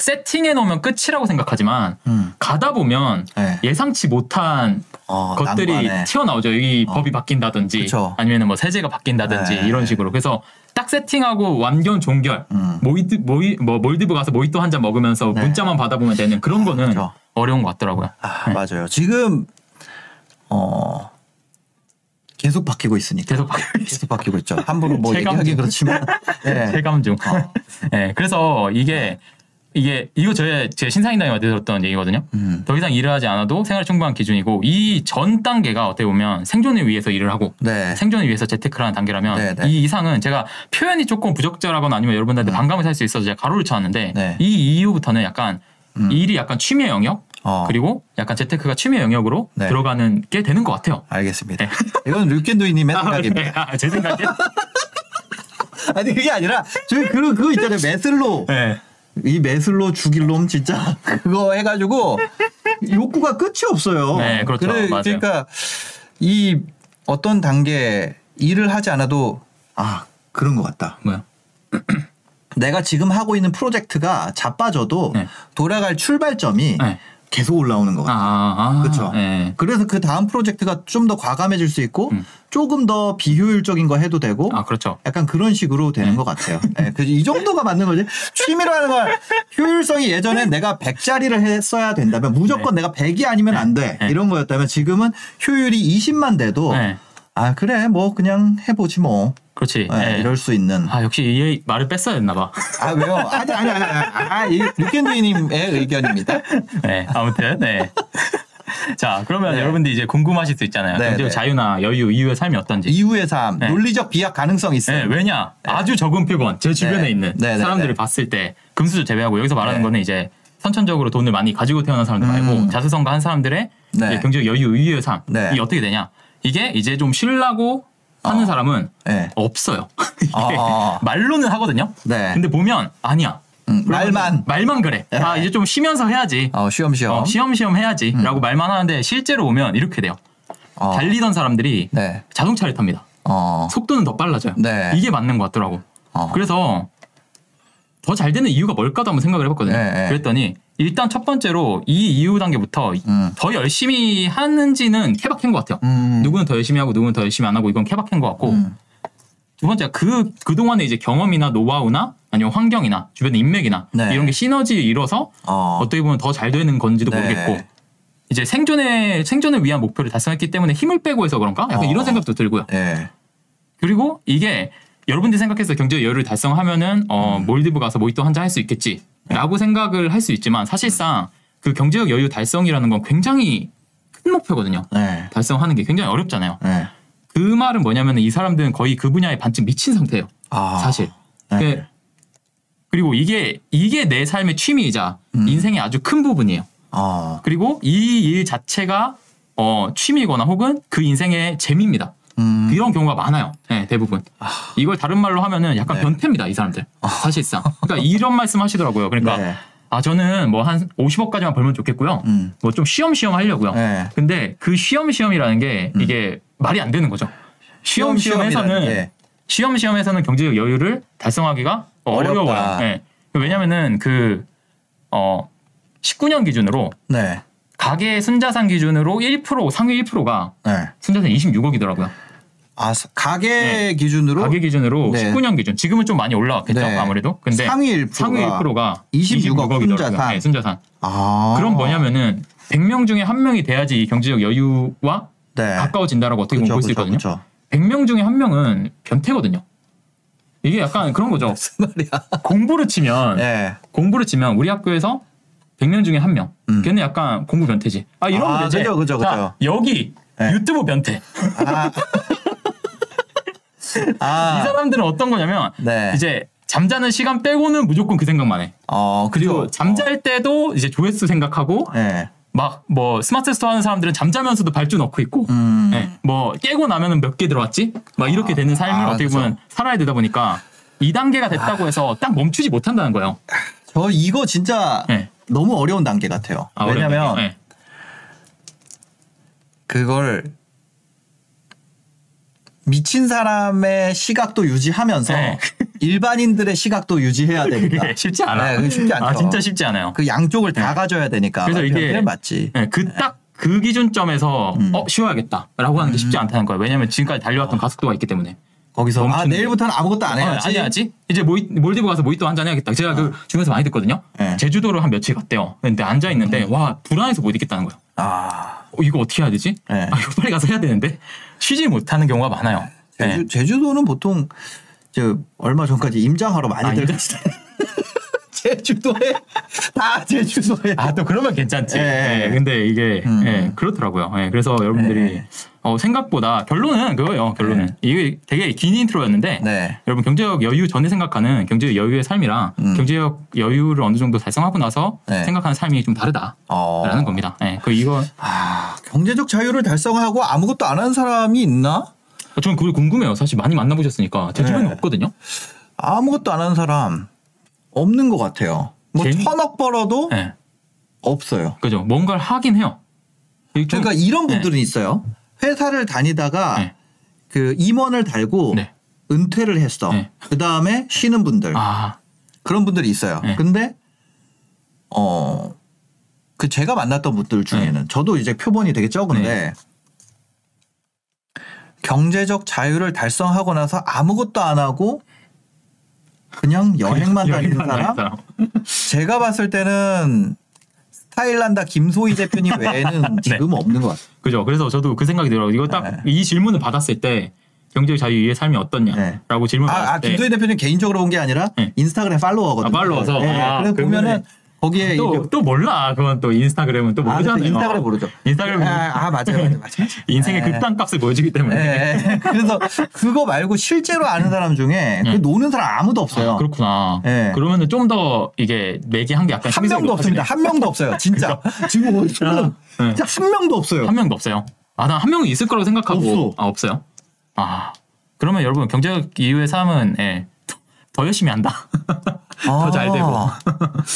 딱 세팅해 놓으면 끝이라고 생각하지만 음. 가다 보면 네. 예상치 못한 어, 것들이 난관에. 튀어나오죠. 이 어. 법이 바뀐다든지 그쵸. 아니면 뭐 세제가 바뀐다든지 네. 이런 식으로. 그래서 딱 세팅하고 완전 종결. 음. 모이드 모이 뭐 몰디브 가서 모히또 한 잔 먹으면서 네. 문자만 받아보면 되는 그런 거는 그쵸. 어려운 것 같더라고요. 아, 맞아요. 지금 어 계속 바뀌고 있으니까. 계속 바뀌고 계속 바뀌고 있죠. 함부로 뭐 (laughs) 얘기하기 중. 그렇지만. 네. 체감 중. 어. 네, 그래서 이게 이게 이거 저의 제 신사임당에 들었던 얘기거든요. 음. 더 이상 일을 하지 않아도 생활 충분한 기준이고 이 전 단계가 어떻게 보면 생존을 위해서 일을 하고 네. 생존을 위해서 재테크를 하는 단계라면 네, 네. 이 이상은 제가 표현이 조금 부적절하거나 아니면 여러분들한테 반감을 살 수 있어서 제가 가로를 쳐왔는데 네. 이 이후부터는 약간 음. 이 일이 약간 취미 영역 어. 그리고 약간 재테크가 취미 영역으로 네. 들어가는 게 되는 것 같아요. 알겠습니다. (laughs) 이건 류켄도이님의 생각입니다. 네. 아, 제 생각이요? (laughs) 아니 그게 아니라 저희 그 그거 있잖아요. 메슬로. 네. 이 메슬로 죽일 놈 진짜 (laughs) 그거 해가지고 욕구가 끝이 없어요. 네, 그렇죠. 맞아요. 그러니까 이 어떤 단계 일을 하지 않아도 아 그런 것 같다. 뭐야? (clears throat) 내가 지금 하고 있는 프로젝트가 자빠져도 네. 돌아갈 출발점이 네. 계속 올라오는 것 아, 같아요. 아, 아, 그쵸. 예. 그래서 그 다음 프로젝트가 좀 더 과감해질 수 있고 음. 조금 더 비효율적인 거 해도 되고 아, 그렇죠. 약간 그런 식으로 되는 것 같아요. 예, 그, 이 정도가 맞는 거지. 취미로 하는 건 효율성이 예전에 내가 100짜리를 했어야 된다면 무조건 내가 100이 아니면 안 돼. 네. 이런 거였다면 지금은 효율이 20만 돼도 네. 아, 그래. 뭐 그냥 해보지 뭐. 그렇지. 예, 예. 이럴 수 있는. 아, 역시 이 말을 뺐어야 했나 봐. 아, 왜요? 아니, 아니, 아니. 아니. 아, 이 육견주의님의 의견입니다. 네, 아무튼 네. 자, 그러면 네. 여러분들 이제 궁금하실 수 있잖아요. 네, 경제적 네. 자유나 여유 이후의 삶이 어떤지. 이후의 삶, 네. 논리적 비약 가능성 네, 있어요. 왜냐? 아주 적은 표본, 제 주변에 네. 있는 네, 네, 사람들을 네. 봤을 때 금수저 제외하고 여기서 말하는 네. 거는 이제 선천적으로 돈을 많이 가지고 태어난 사람들 말고 음. 자수성가한 사람들의 네. 경제적 여유 이후의 삶이 네. 어떻게 되냐? 이게 이제 좀 쉬려고 하는 어. 사람은 네. 없어요. (laughs) 이게 어. 말로는 하거든요. 네. 근데 보면 아니야. 음, 말만. 말만 그래. 네. 아 이제 좀 쉬면서 해야지. 어, 쉬엄쉬엄. 어, 시험시험 해야지라고 음. 말만 하는데 실제로 오면 이렇게 돼요. 어. 달리던 사람들이 네. 자동차를 탑니다. 어. 속도는 더 빨라져요. 네. 이게 맞는 것 같더라고. 어. 그래서 더 잘 되는 이유가 뭘까도 한번 생각을 해봤거든요. 네, 네. 그랬더니 일단 첫 번째로 이 이유 단계부터 음. 더 열심히 하는지는 케바케인 것 같아요. 음. 누구는 더 열심히 하고 누구는 더 열심히 안 하고 이건 케바케인 것 같고 음. 두 번째 그 그동안의 이제 경험이나 노하우나 아니면 환경이나 주변의 인맥이나 네. 이런 게 시너지에 이뤄서 어. 어떻게 보면 더 잘 되는 건지도 네. 모르겠고 이제 생존에 생존을 위한 목표를 달성했기 때문에 힘을 빼고 해서 그런가? 약간 어. 이런 생각도 들고요. 네. 그리고 이게 여러분들이 생각해서 경제 여유를 달성하면은 어 음. 몰디브 가서 모히또 한 잔 할 수 있겠지라고 생각을 할 수 있지만 사실상 그 경제적 여유 달성이라는 건 굉장히 큰 목표거든요. 네. 달성하는 게 굉장히 어렵잖아요. 네. 그 말은 뭐냐면 이 사람들은 거의 그 분야에 반쯤 미친 상태예요. 아. 사실. 네. 그- 그리고 이게 이게 내 삶의 취미이자 음. 인생의 아주 큰 부분이에요. 어. 그리고 이 일 자체가 어, 취미거나 혹은 그 인생의 재미입니다. 음. 이런 경우가 많아요. 네, 대부분. 이걸 다른 말로 하면은 약간 네. 변태입니다, 이 사람들. 사실상. 그러니까 이런 말씀 하시더라고요. 그러니까 네. 아 저는 뭐 한 50억까지만 벌면 좋겠고요. 음. 뭐좀 쉬엄쉬엄 하려고요. 네. 근데 그 쉬엄쉬엄이라는 게 이게 말이 안 되는 거죠. 쉬엄쉬엄해서는 게. 쉬엄쉬엄해서는 경제적 여유를 달성하기가 어렵다. 어려워요. 네. 왜냐면은 그 어, 19년 기준으로 네. 가계 순자산 기준으로 1% 상위 1%가 네. 순자산 26억이더라고요. 아, 사- 가계 기준으로 가계 기준으로 네. 19년 기준. 지금은 좀 많이 올라왔겠죠. 네. 아무래도. 근데 상위 1%가 상위 1%가 26억 26억이더라고요. 순자산. 네, 순자산. 아. 그럼 뭐냐면은 100명 중에 한 명이 돼야지 이 경제적 여유와 네. 가까워진다라고 어떻게 보면 볼수 그쵸, 있거든요. 그쵸. 100명 중에 한 명은 변태거든요. 이게 약간 그런 거죠. (laughs) 무슨 말이야? 공부를 치면 네. 공부를 치면 우리 학교에서 100명 중에 한 명. 음. 걔는 약간 공부 변태지. 아 이러면 아, 되지. 그죠, 그죠, 자, 그죠. 여기 네. 유튜브 변태. 아. (laughs) 이 아. 사람들은 어떤 거냐면 네. 이제 잠자는 시간 빼고는 무조건 그 생각만 해. 어, 그리고. 잠잘 때도 이제 조회수 생각하고 어. 네. 막뭐 스마트 스토어 하는 사람들은 잠자면서도 발주 넣고 있고 음. 네, 뭐 깨고 나면은 몇 개 들어왔지? 막 이렇게 되는 삶을 아, 어떻게. 보면 살아야 되다 보니까 2단계가 됐다고 해서 딱 멈추지 못한다는 거예요. 저 이거 진짜 네. 너무 어려운 단계 같아요. 아, 왜냐면 어려운데. 네. 그걸 미친 사람의 시각도 유지하면서 네. (laughs) 일반인들의 시각도 유지해야 되니까. 쉽지 않아. 네, 쉽지 않죠. 아 진짜 쉽지 않아요. 그 양쪽을 다 가져야 되니까. 그래서 이게- 맞지. 네, 그딱 그 기준점에서 음. 어 쉬어야겠다라고 하는 게 쉽지 않다는 거예요. 왜냐하면 지금까지 달려왔던 가속도가 있기 때문에. 거기서 아 내일부터는 아무것도 안 어, 해야지. 안 해야지. 이제 모이, 몰디브 가서 모히또 한잔 해야겠다. 제가 그 중에서 많이 듣거든요. 네. 제주도를 한 며칠 갔대요. 근데 앉아 있는데 와 불안해서 못 있겠다는 거예요. 아 어, 이거 어떻게 해야 되지? 네. 아 이거 빨리 가서 해야 되는데 쉬지 못하는 경우가 많아요. 네. 제주, 제주도는 보통 저 얼마 전까지 임장하러 많이 아, 들어갔어요. (laughs) 제주도에 다 제주도에. 아 또 그러면 괜찮지. 예, 예, 예. 근데 이게 음. 예, 그렇더라고요. 예, 그래서 여러분들이 예. 어, 생각보다 결론은 그거예요. 결론은 이게 되게 긴 인트로였는데 네. 여러분 경제적 여유 전에 생각하는 경제적 여유의 삶이랑 음. 경제적 여유를 어느 정도 달성하고 나서 네. 생각하는 삶이 좀 다르다라는 어. 겁니다. 예, 그 이거 아, 경제적 자유를 달성하고 아무것도 안 하는 사람이 있나? 저는 그걸 궁금해요. 사실 많이 만나보셨으니까 제 주변에 네. 없거든요. 아무것도 안 하는 사람 없는 것 같아요. 뭐 재미- 천억 벌어도 예, 없어요. 그죠. 뭔가를 하긴 해요. 그러니까 이런 네. 분들은 있어요. 회사를 다니다가 네. 그 임원을 달고 네. 은퇴를 했어. 네. 그 다음에 쉬는 분들 아, 그런 분들이 있어요. 네. 근데 어 그 제가 만났던 분들 중에는 저도 이제 표본이 되게 적은데 경제적 자유를 달성하고 나서 아무것도 안 하고 그냥 여행만 다니는? 사람. 제가 봤을 때는 스타일란다 김소희 대표님 외에는 (laughs) 지금 없는 것 같아요. 그죠. 그래서 저도 그 생각이 들어요. 이거 딱이 질문을 받았을 때 경제적 자유의 삶이 네. 어떻냐라고 질문 을 아, 받았을 아 때 김소희 대표님 개인적으로 본 게 아니라 네. 인스타그램 팔로워거든요. 아, 팔로워서? 네, 아, 그래서 그러면은 보면은 거기에 또, 또 몰라. 그건 또 인스타그램은 또 아, 모르잖아요. 그래서 인스타그램 모르죠. 인스타그램은 아, 아 맞아요, 맞아요, 맞아요. 인생의 네. 극단값을 보여주기 때문에. 네. 그래서 그거 말고 실제로 아는 사람 중에 그 네. 노는 사람 아무도 없어요. 아, 그렇구나. 네. 그러면은 좀 더 이게 맥이 한게 약간 한 명도 없습니다. 한 명도 없어요. 진짜 지금 뭐 지금 네. 진짜 한 명도 없어요. 한 명도 없어요. 아, 난 한 명은 있을 거라고 생각하고. 없어. 아, 없어요? 아. 그러면 여러분, 경제적 이유의 삶은, 예, 더, 더 열심히 한다. (laughs) 더 잘 되고. 아,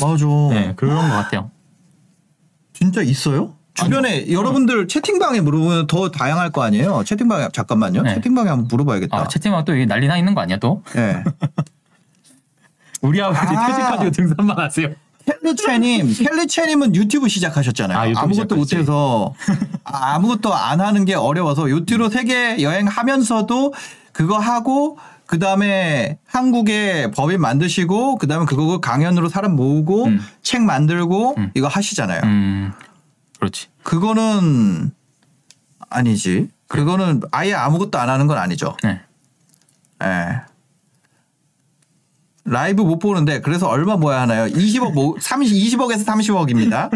맞아. 네, 그런 것 같아요. 진짜 있어요? 주변에 여러분들 채팅방에 물어보면 더 다양할 거 아니에요? 채팅방에 잠깐만요. 네. 채팅방에 한번 물어봐야겠다. 아, 채팅방 또 이게 난리 나 있는 거 아니야, 또? 네. 우리 아버지 아. 퇴직하시고 등산만 하세요. 켈리채님, 켈리채님은 유튜브 시작하셨잖아요. 아, 유튜브 아무것도 시작했지. 못해서 아, 아무것도 안 하는 게 어려워서 유튜브 세계 여행하면서도 그거 하고 그 다음에 한국에 법인 만드시고 그 다음에 그거 강연으로 사람 모으고 음. 책 만들고 음. 이거 하시잖아요. 음, 그렇지. 그거는 아니지. 그거는 아예 아무것도 안 하는 건 아니죠. 네. 예. 라이브 못 보는데 그래서 얼마 모아야 하나요? 20억 모 30, 20억에서 30억입니다.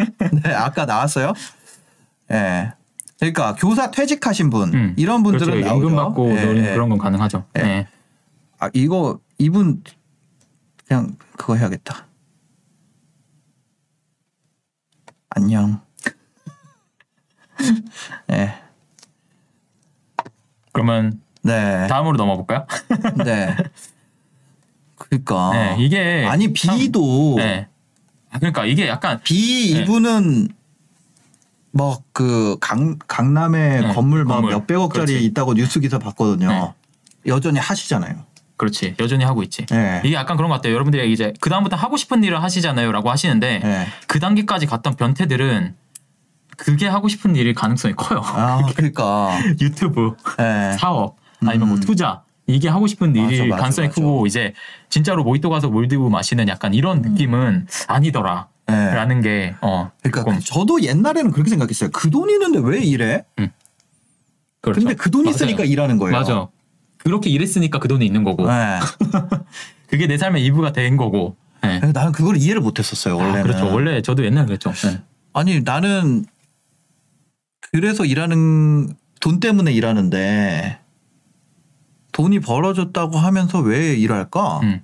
네, 아까 나왔어요. 예. 그러니까 교사 퇴직하신 분 음, 이런 분들은 그렇죠. 나오죠. 받고 예, 예. 그런 건 가능하죠. 예. 네. 아 이거 이분 그냥 그거 해야겠다. 안녕. 네. (laughs) 그러면 네. 다음으로 넘어 볼까요? (laughs) 네. 그러니까 네, 이게 아니 비도 네. 아, 그러니까 이게 약간 비 네. 이분은 뭐그 강남에 네, 건물 막 건물. 몇백억짜리 그렇지. 있다고 뉴스 기사 봤거든요. 네. 여전히 하시잖아요. 그렇지 여전히 하고 있지. 네. 이게 약간 그런 것 같아요. 여러분들이 이제 그 다음부터 하고 싶은 일을 하시잖아요라고 하시는데 네. 그 단계까지 갔던 변태들은 그게 하고 싶은 일일 가능성이 커요. 아 (laughs) 그러니까 유튜브, 네. 사업, 아니면 뭐 음. 투자 이게 하고 싶은 맞아, 일일 맞아, 가능성이 맞아. 크고 이제 진짜로 모히또 가서 몰디브 마시는 약간 이런 느낌은 아니더라. 네. 라는 게 어. 그러니까 조금 저도 옛날에는 그렇게 생각했어요. 그 돈 있는데 왜 이래? 그렇죠. 근데 그 돈. 있으니까 일하는 거예요. 맞아. 그렇게 일했으니까 그 돈이 있는 거고 네. (laughs) 그게 내 삶의 일부가 된 거고. 네. 나는 그걸 이해를 못했었어요. 원래는. 아, 그렇죠. 원래 저도 옛날에 그랬죠. 네. 아니 나는 그래서 일하는 돈 때문에 일하는데 돈이 벌어졌다고 하면서 왜 일할까? 음.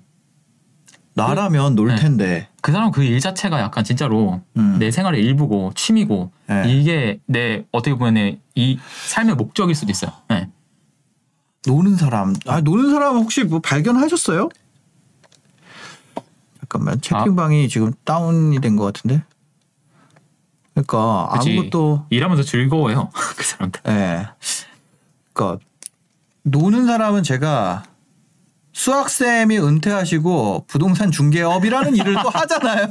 나라면 놀 네. 텐데. 그 사람 그 일 자체가 약간 진짜로 음. 내 생활의 일부고 취미고 네. 이게 내 어떻게 보면 이 삶의 목적일 수도 있어요. 네. 노는 사람. 아 노는 사람 혹시 뭐 발견하셨어요? 잠깐만 채팅방이 지금 다운이 된 것 같은데. 그러니까 그치. 아무것도 일하면서 즐거워요. (laughs) 그 사람들. 예. 그러니까 노는 사람은 제가 수학쌤이 은퇴하시고 부동산 중개업이라는 일을 또 하잖아요.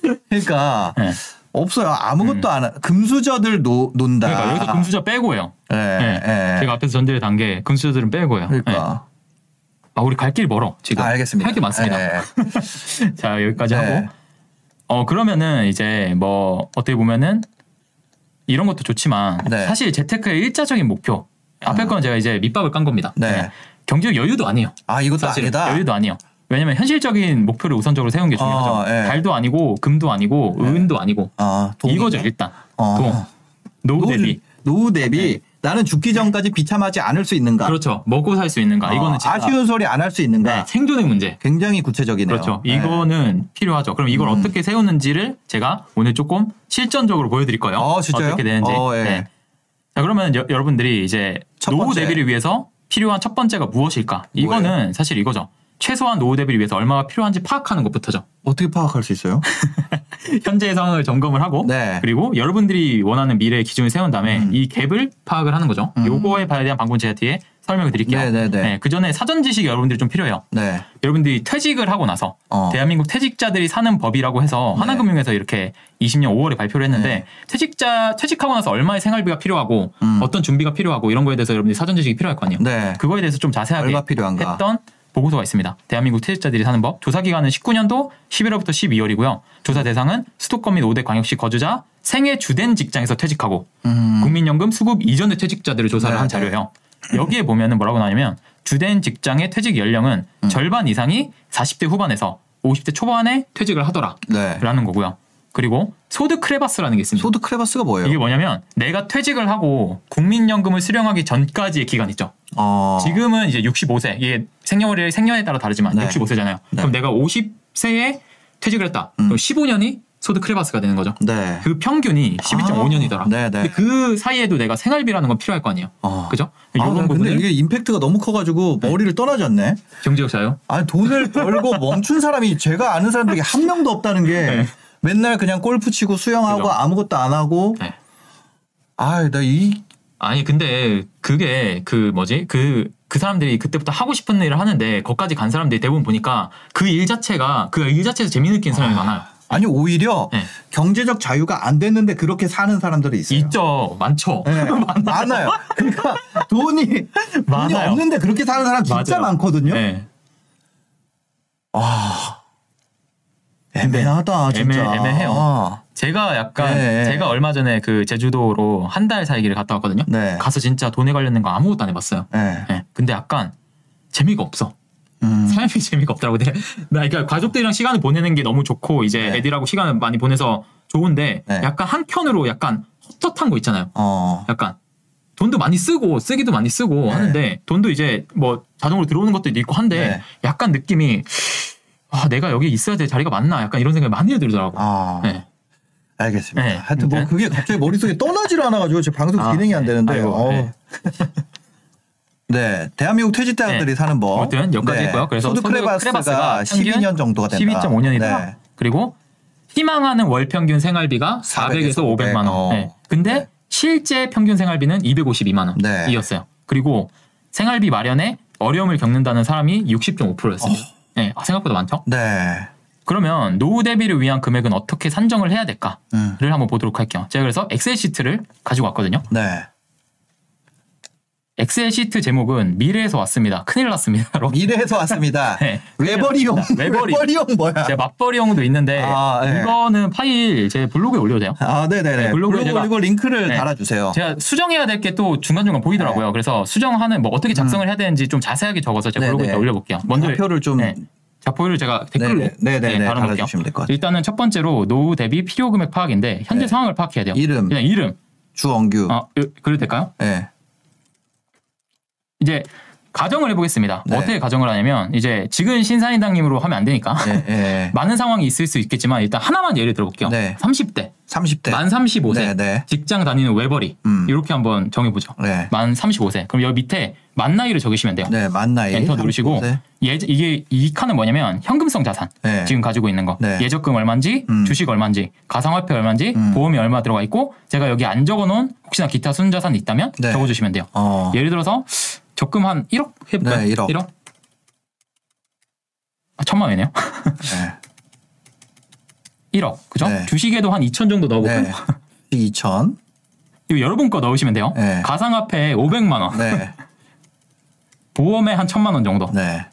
(laughs) 그러니까 네. 없어요. 아무것도 안 하. 금수저들 노, 논다. 그러니까 여기서 금수저 빼고요. 예, 네. 예. 제가 앞에서 전제를 단 게 금수저들은 빼고요. 네. 그러니까. 아 우리 갈 길 멀어 지금. 아, 알겠습니다. 할 게 많습니다. 예. (laughs) 자 여기까지 네. 하고 어 그러면은 이제 뭐 어떻게 보면은 이런 것도 좋지만 네. 사실 재테크의 일자적인 목표 앞에 건 제가 이제 밑밥을 깐 겁니다. 네. 경제적 여유도 아니에요. 아 이것도 사실 아니다. 여유도 아니에요. 왜냐면 현실적인 목표를 우선적으로 세우는 게 중요하죠. 어, 예. 달도 아니고 금도 아니고 은도 아니고 아? 이거죠 일단 어. 돈 노후 대비 노후 대비 나는 죽기 전까지 비참하지 않을 수 있는가? 그렇죠 먹고 살 수 있는가 어, 이거는 아쉬운 소리 안 할 수 있는가? 네, 생존의 문제 굉장히 구체적이네요. 그렇죠 네. 이거는 필요하죠 그럼 이걸 음. 어떻게 세우는지를 제가 오늘 조금 실전적으로 보여드릴 거예요 어, 진짜요? 어떻게 되는지 어, 예. 네. 자 그러면 여, 러분들이 이제 첫 노후. 대비를 위해서 필요한 첫 번째가 무엇일까 이거는 사실 이거죠 최소한 노후 대비를 위해서 얼마가 필요한지 파악하는 것부터죠 어떻게 파악할 수 있어요? (laughs) 현재의 상황을 점검을 하고 네. 그리고 여러분들이 원하는 미래의 기준을 세운 다음에 음. 이 갭을 파악을 하는 거죠. 음. 요거에 대한 방법은 제가 뒤에 설명을 드릴게요. 네네 네. 그 전에 사전 지식이 여러분들이 좀 필요해요. 네. 여러분들이 퇴직을 하고 나서 어. 대한민국 퇴직자들이 사는 법이라고 해서 네. 하나금융에서 이렇게 20년 5월에 발표를 했는데 네. 퇴직자 퇴직하고 나서 얼마의 생활비가 필요하고 음. 어떤 준비가 필요하고 이런 거에 대해서 여러분들이 사전 지식이 필요할 거 아니에요. 네. 그거에 대해서 좀 자세하게 얼마 필요한가? 했던 보고서가 있습니다. 대한민국 퇴직자들이 사는 법. 조사 기간은 19년도 11월부터 12월이고요. 조사 대상은 수도권 및 5대 광역시 거주자 생애 주된 직장에서 퇴직하고 음. 국민연금 수급 이전의 퇴직자들을 조사를 네, 한 네. 자료예요. 여기에 보면은 뭐라고 나냐면 주된 직장의 퇴직 연령은 음. 절반 이상이 40대 후반에서 50대 초반에 퇴직을 하더라라는 네. 거고요. 그리고 소득 크레바스라는 게 있습니다. 소득 크레바스가 뭐예요? 이게 뭐냐면 내가 퇴직을 하고 국민연금을 수령하기 전까지의 기간 있죠. 어. 지금은 이제 65세. 이게 생년월일 생년에 따라 다르지만 네. 65세잖아요. 네. 그럼 내가 50세에 퇴직을 했다. 음. 그럼 15년이 소득 크레바스가 되는 거죠. 네. 그 평균이 12.5년이더라. 아, 네, 네. 그 사이에도 내가 생활비라는 건 필요할 거 아니에요. 어. 그죠? 아, 이런 근데 이게 임팩트가 너무 커가지고 머리를 떠나지 않네. 경제역사요. 아니 돈을 벌고 멈춘 사람이 제가 아는 사람들이 한 명도 없다는 게 네. 맨날 그냥 골프 치고 수영하고 그죠. 아무것도 안 하고 네. 아나이 아니 근데 그게 그 뭐지 그그 사람들이 그때부터 하고 싶은 일을 하는데 거기까지 간 사람들이 대부분 보니까 그 일 자체가 그 일 자체에서 재미 느끼는 사람이 많아요. 아니 오히려 네. 경제적 자유가 안 됐는데 그렇게 사는 사람들이 있어요. 있죠, 많죠. 네, (laughs) 많아요. 그러니까 돈이 많아요. 없는데 그렇게 사는 사람 진짜 맞아요. 많거든요. 네. 아 애매하다 진짜. 애매- 애매 해요. 아, 제가 약간 네. 제가 얼마 전에 그 제주도로 한 달 살기를 갔다 왔거든요. 네. 가서 진짜 돈에 관련된 거 아무것도 안 해봤어요. 네. 네. 근데 약간 재미가 없어. 음. 삶이 (laughs) 재미가 없더라고. 내- 나 그러니까 가족들이랑 시간을 보내는 게 너무 좋고 이제 네. 애들하고 시간을 많이 보내서 좋은데 네. 약간 한켠으로 약간 헛헛한 거 있잖아요. 어. 약간 돈도 많이 쓰고 쓰기도 많이 쓰고 네. 하는데 돈도 이제 뭐 자동으로 들어오는 것도 있고 한데 네. 약간 느낌이 아 내가 여기 있어야 될 자리가 맞나 약간 이런 생각이 많이 들더라고. 아. 네. 알겠습니다. 네. 하여튼 뭐 네. 그게 갑자기 머릿속에 떠나지를 않아가지고 제 방송 아, 진행이 안 되는데. 아이고, 어. 네. (laughs) 네, 대한민국 퇴직자들이 네. 사는 법. 아무튼 여기까지 네. 있고요. 그래서 소득 크레바스가 12년 정도가 된다. 12.5년이다. 네. 그리고 희망하는 월 평균 생활비가 400에서 500만 원. 어. 네. 근데 네. 실제 평균 생활비는 252만 네. 원이었어요. 그리고 생활비 마련에 어려움을 겪는다는 사람이 60.5%였습니다. 어. 네, 아, 생각보다 많죠? 네. 그러면 노후 대비를 위한 금액은 어떻게 산정을 해야 될까를 음. 한번 보도록 할게요. 제가 그래서 엑셀 시트를 가지고 왔거든요. 네. 엑셀 시트 제목은 미래에서 왔습니다. 큰일 났습니다. 미래에서 왔습니다. (laughs) 네. 외벌이용. 외벌이. 외벌이용 뭐야? 제 맞벌이용도 있는데 아, 네. 이거는 파일 제 블로그에 올려도 돼요. 아, 네네네. 네, 블로그에 블로그 올리고 링크를 네. 달아주세요. 제가 수정해야 될 게 또 중간중간 보이더라고요. 그래서 수정하는 뭐 어떻게 작성을 해야 되는지 좀 자세하게 적어서 제 네, 블로그에 네. 올려볼게요. 먼저 좌표를 좀 네. 좌표를 제가 댓글로 네, 네, 네, 네. 달아주시면 될 것 같아요. 일단은 첫 번째로 노후 대비 필요 금액 파악인데 현재 네. 상황을 파악해야 돼요. 이름. 그냥 이름. 주엉규. 아, 요- 그래도 될까요? 네. 이제 가정을 해보겠습니다. 네. 어떻게 가정을 하냐면 이제 지금 신사임당님으로 하면 안 되니까 네, 네. (laughs) 많은 상황이 있을 수 있겠지만 일단 하나만 예를 들어볼게요. 네. 30대, 30대. 만 35세, 네, 네. 직장 다니는 외벌이 음. 이렇게 한번 정해보죠. 네. 만 35세. 그럼 여기 밑에 만 나이를 적으시면 돼요. 네, 만 나이. 엔터 누르시고 35세. 예, 이게 이 칸은 뭐냐면 현금성 자산 네. 지금 가지고 있는 거 네. 예적금 얼마인지 음. 주식 얼마인지 가상화폐 얼마인지 음. 보험이 얼마 들어가 있고 제가 여기 안 적어놓은 혹시나 기타 순자산이 있다면 네. 적어주시면 돼요. 어. 예를 들어서 적금 한 1억 해볼까요? 네, 1억. 아, 천만 원이네요. 네. (laughs) 1억 그죠? 네. 주식에도 한 2천 정도 넣어볼까요? 네. 2천. 이거 여러분 거 넣으시면 돼요. 네. 가상화폐에 500만 원, 네. 보험에 한 천만 원 정도. 네.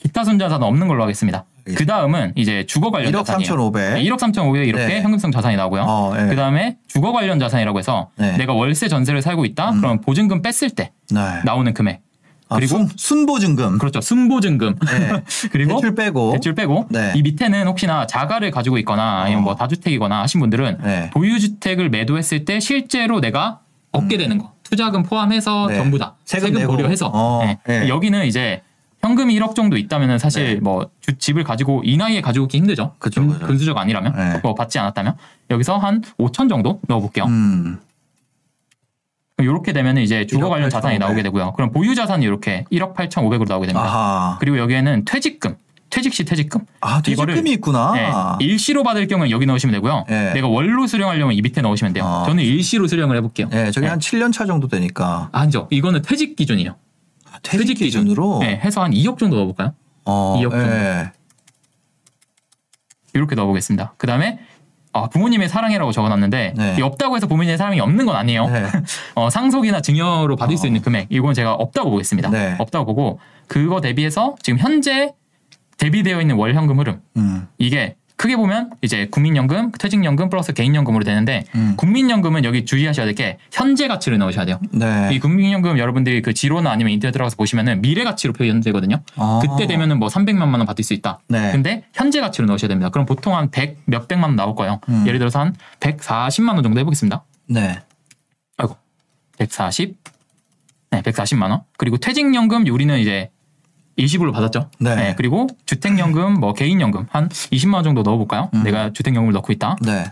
기타 순자산은 없는 걸로 하겠습니다. 알겠습니다. 그 다음은 이제 주거 관련 1억 자산이에요. 3,500. 네, 1억 3,500 이렇게 네. 현금성 자산이 나오고요. 어, 네. 그 다음에 주거 관련 자산이라고 해서 네. 음. 내가 월세 전세를 살고 있다. 그러면 보증금 뺐을 때 네. 나오는 금액. 아, 그리고 순, 순보증금. 그렇죠. 순보증금. 네. (laughs) 그리고 대출 빼고. 대출 빼고 네. 이 밑에는 혹시나 자가를 가지고 있거나 아니면 어. 뭐 다주택이거나 하신 분들은 네. 보유주택을 매도했을 때 실제로 내가 얻게 되는 거 투자금 포함해서 네. 전부 다 세금 세금. 고려해서 어. 여기는 이제 현금이 1억 정도 있다면은 사실 네. 뭐 주- 집을 가지고 이 나이에 가지고 있기 힘들죠. 그쵸, 근- 그쵸. 근수저가 아니라면 네. 뭐 받지 않았다면 여기서 한 5천 정도 넣어볼게요. 음. 이렇게 되면 이제 주거 1억 관련 자산이 8,500. 나오게 되고요. 그럼 보유 자산이 이렇게 1억 8,500으로 나오게 됩니다. 아하. 그리고 여기에는 퇴직금 퇴직 시 퇴직금. 아, 퇴직금이 있구나. 네, 일시로 받을 경우는 여기 넣으시면 되고요. 네. 내가 월로 수령하려면 이 밑에 넣으시면 돼요. 아. 저는 일시로 수령을 해볼게요. 예, 저게 네. 한 7년 차 정도 되니까. 아니죠. 이거는 퇴직 기준이에요. 아, 퇴직 기준으로. 네, 해서 한 2억 정도 넣어볼까요? 어, 2억 정도. 예. 이렇게 넣어보겠습니다. 그 다음에 아, 부모님의 사랑이라고 적어놨는데 네. 이 없다고 해서 부모님의 사랑이 없는 건 아니에요. 네. (laughs) 어, 상속이나 증여로 받을 수 있는 금액 이건 제가 없다고 보겠습니다. 네. 없다고 보고 그거 대비해서 지금 현재 대비되어 있는 월 현금 흐름 음. 이게 크게 보면 이제 국민연금, 퇴직연금 플러스 개인연금으로 되는데 음. 국민연금은 여기 주의하셔야 될 게 현재 가치를 넣으셔야 돼요. 네. 이 국민연금 여러분들이 그 지로나 아니면 인터넷 들어가서 보시면은 미래 가치로 표현되거든요. 아. 그때 되면은 뭐 300만 원 받을 수 있다. 네. 근데 현재 가치로 넣으셔야 됩니다. 그럼 보통 한 100, 몇백만 원 나올 거예요. 음. 예를 들어서 한 140만 원 정도 해보겠습니다. 네. 아이고, 140. 네, 140만 원. 그리고 퇴직연금 우리는 이제 일시불로 받았죠. 네. 그리고 주택연금, 뭐 개인연금 한 20만 원 정도 넣어볼까요? 음. 내가 주택연금을 넣고 있다. 네.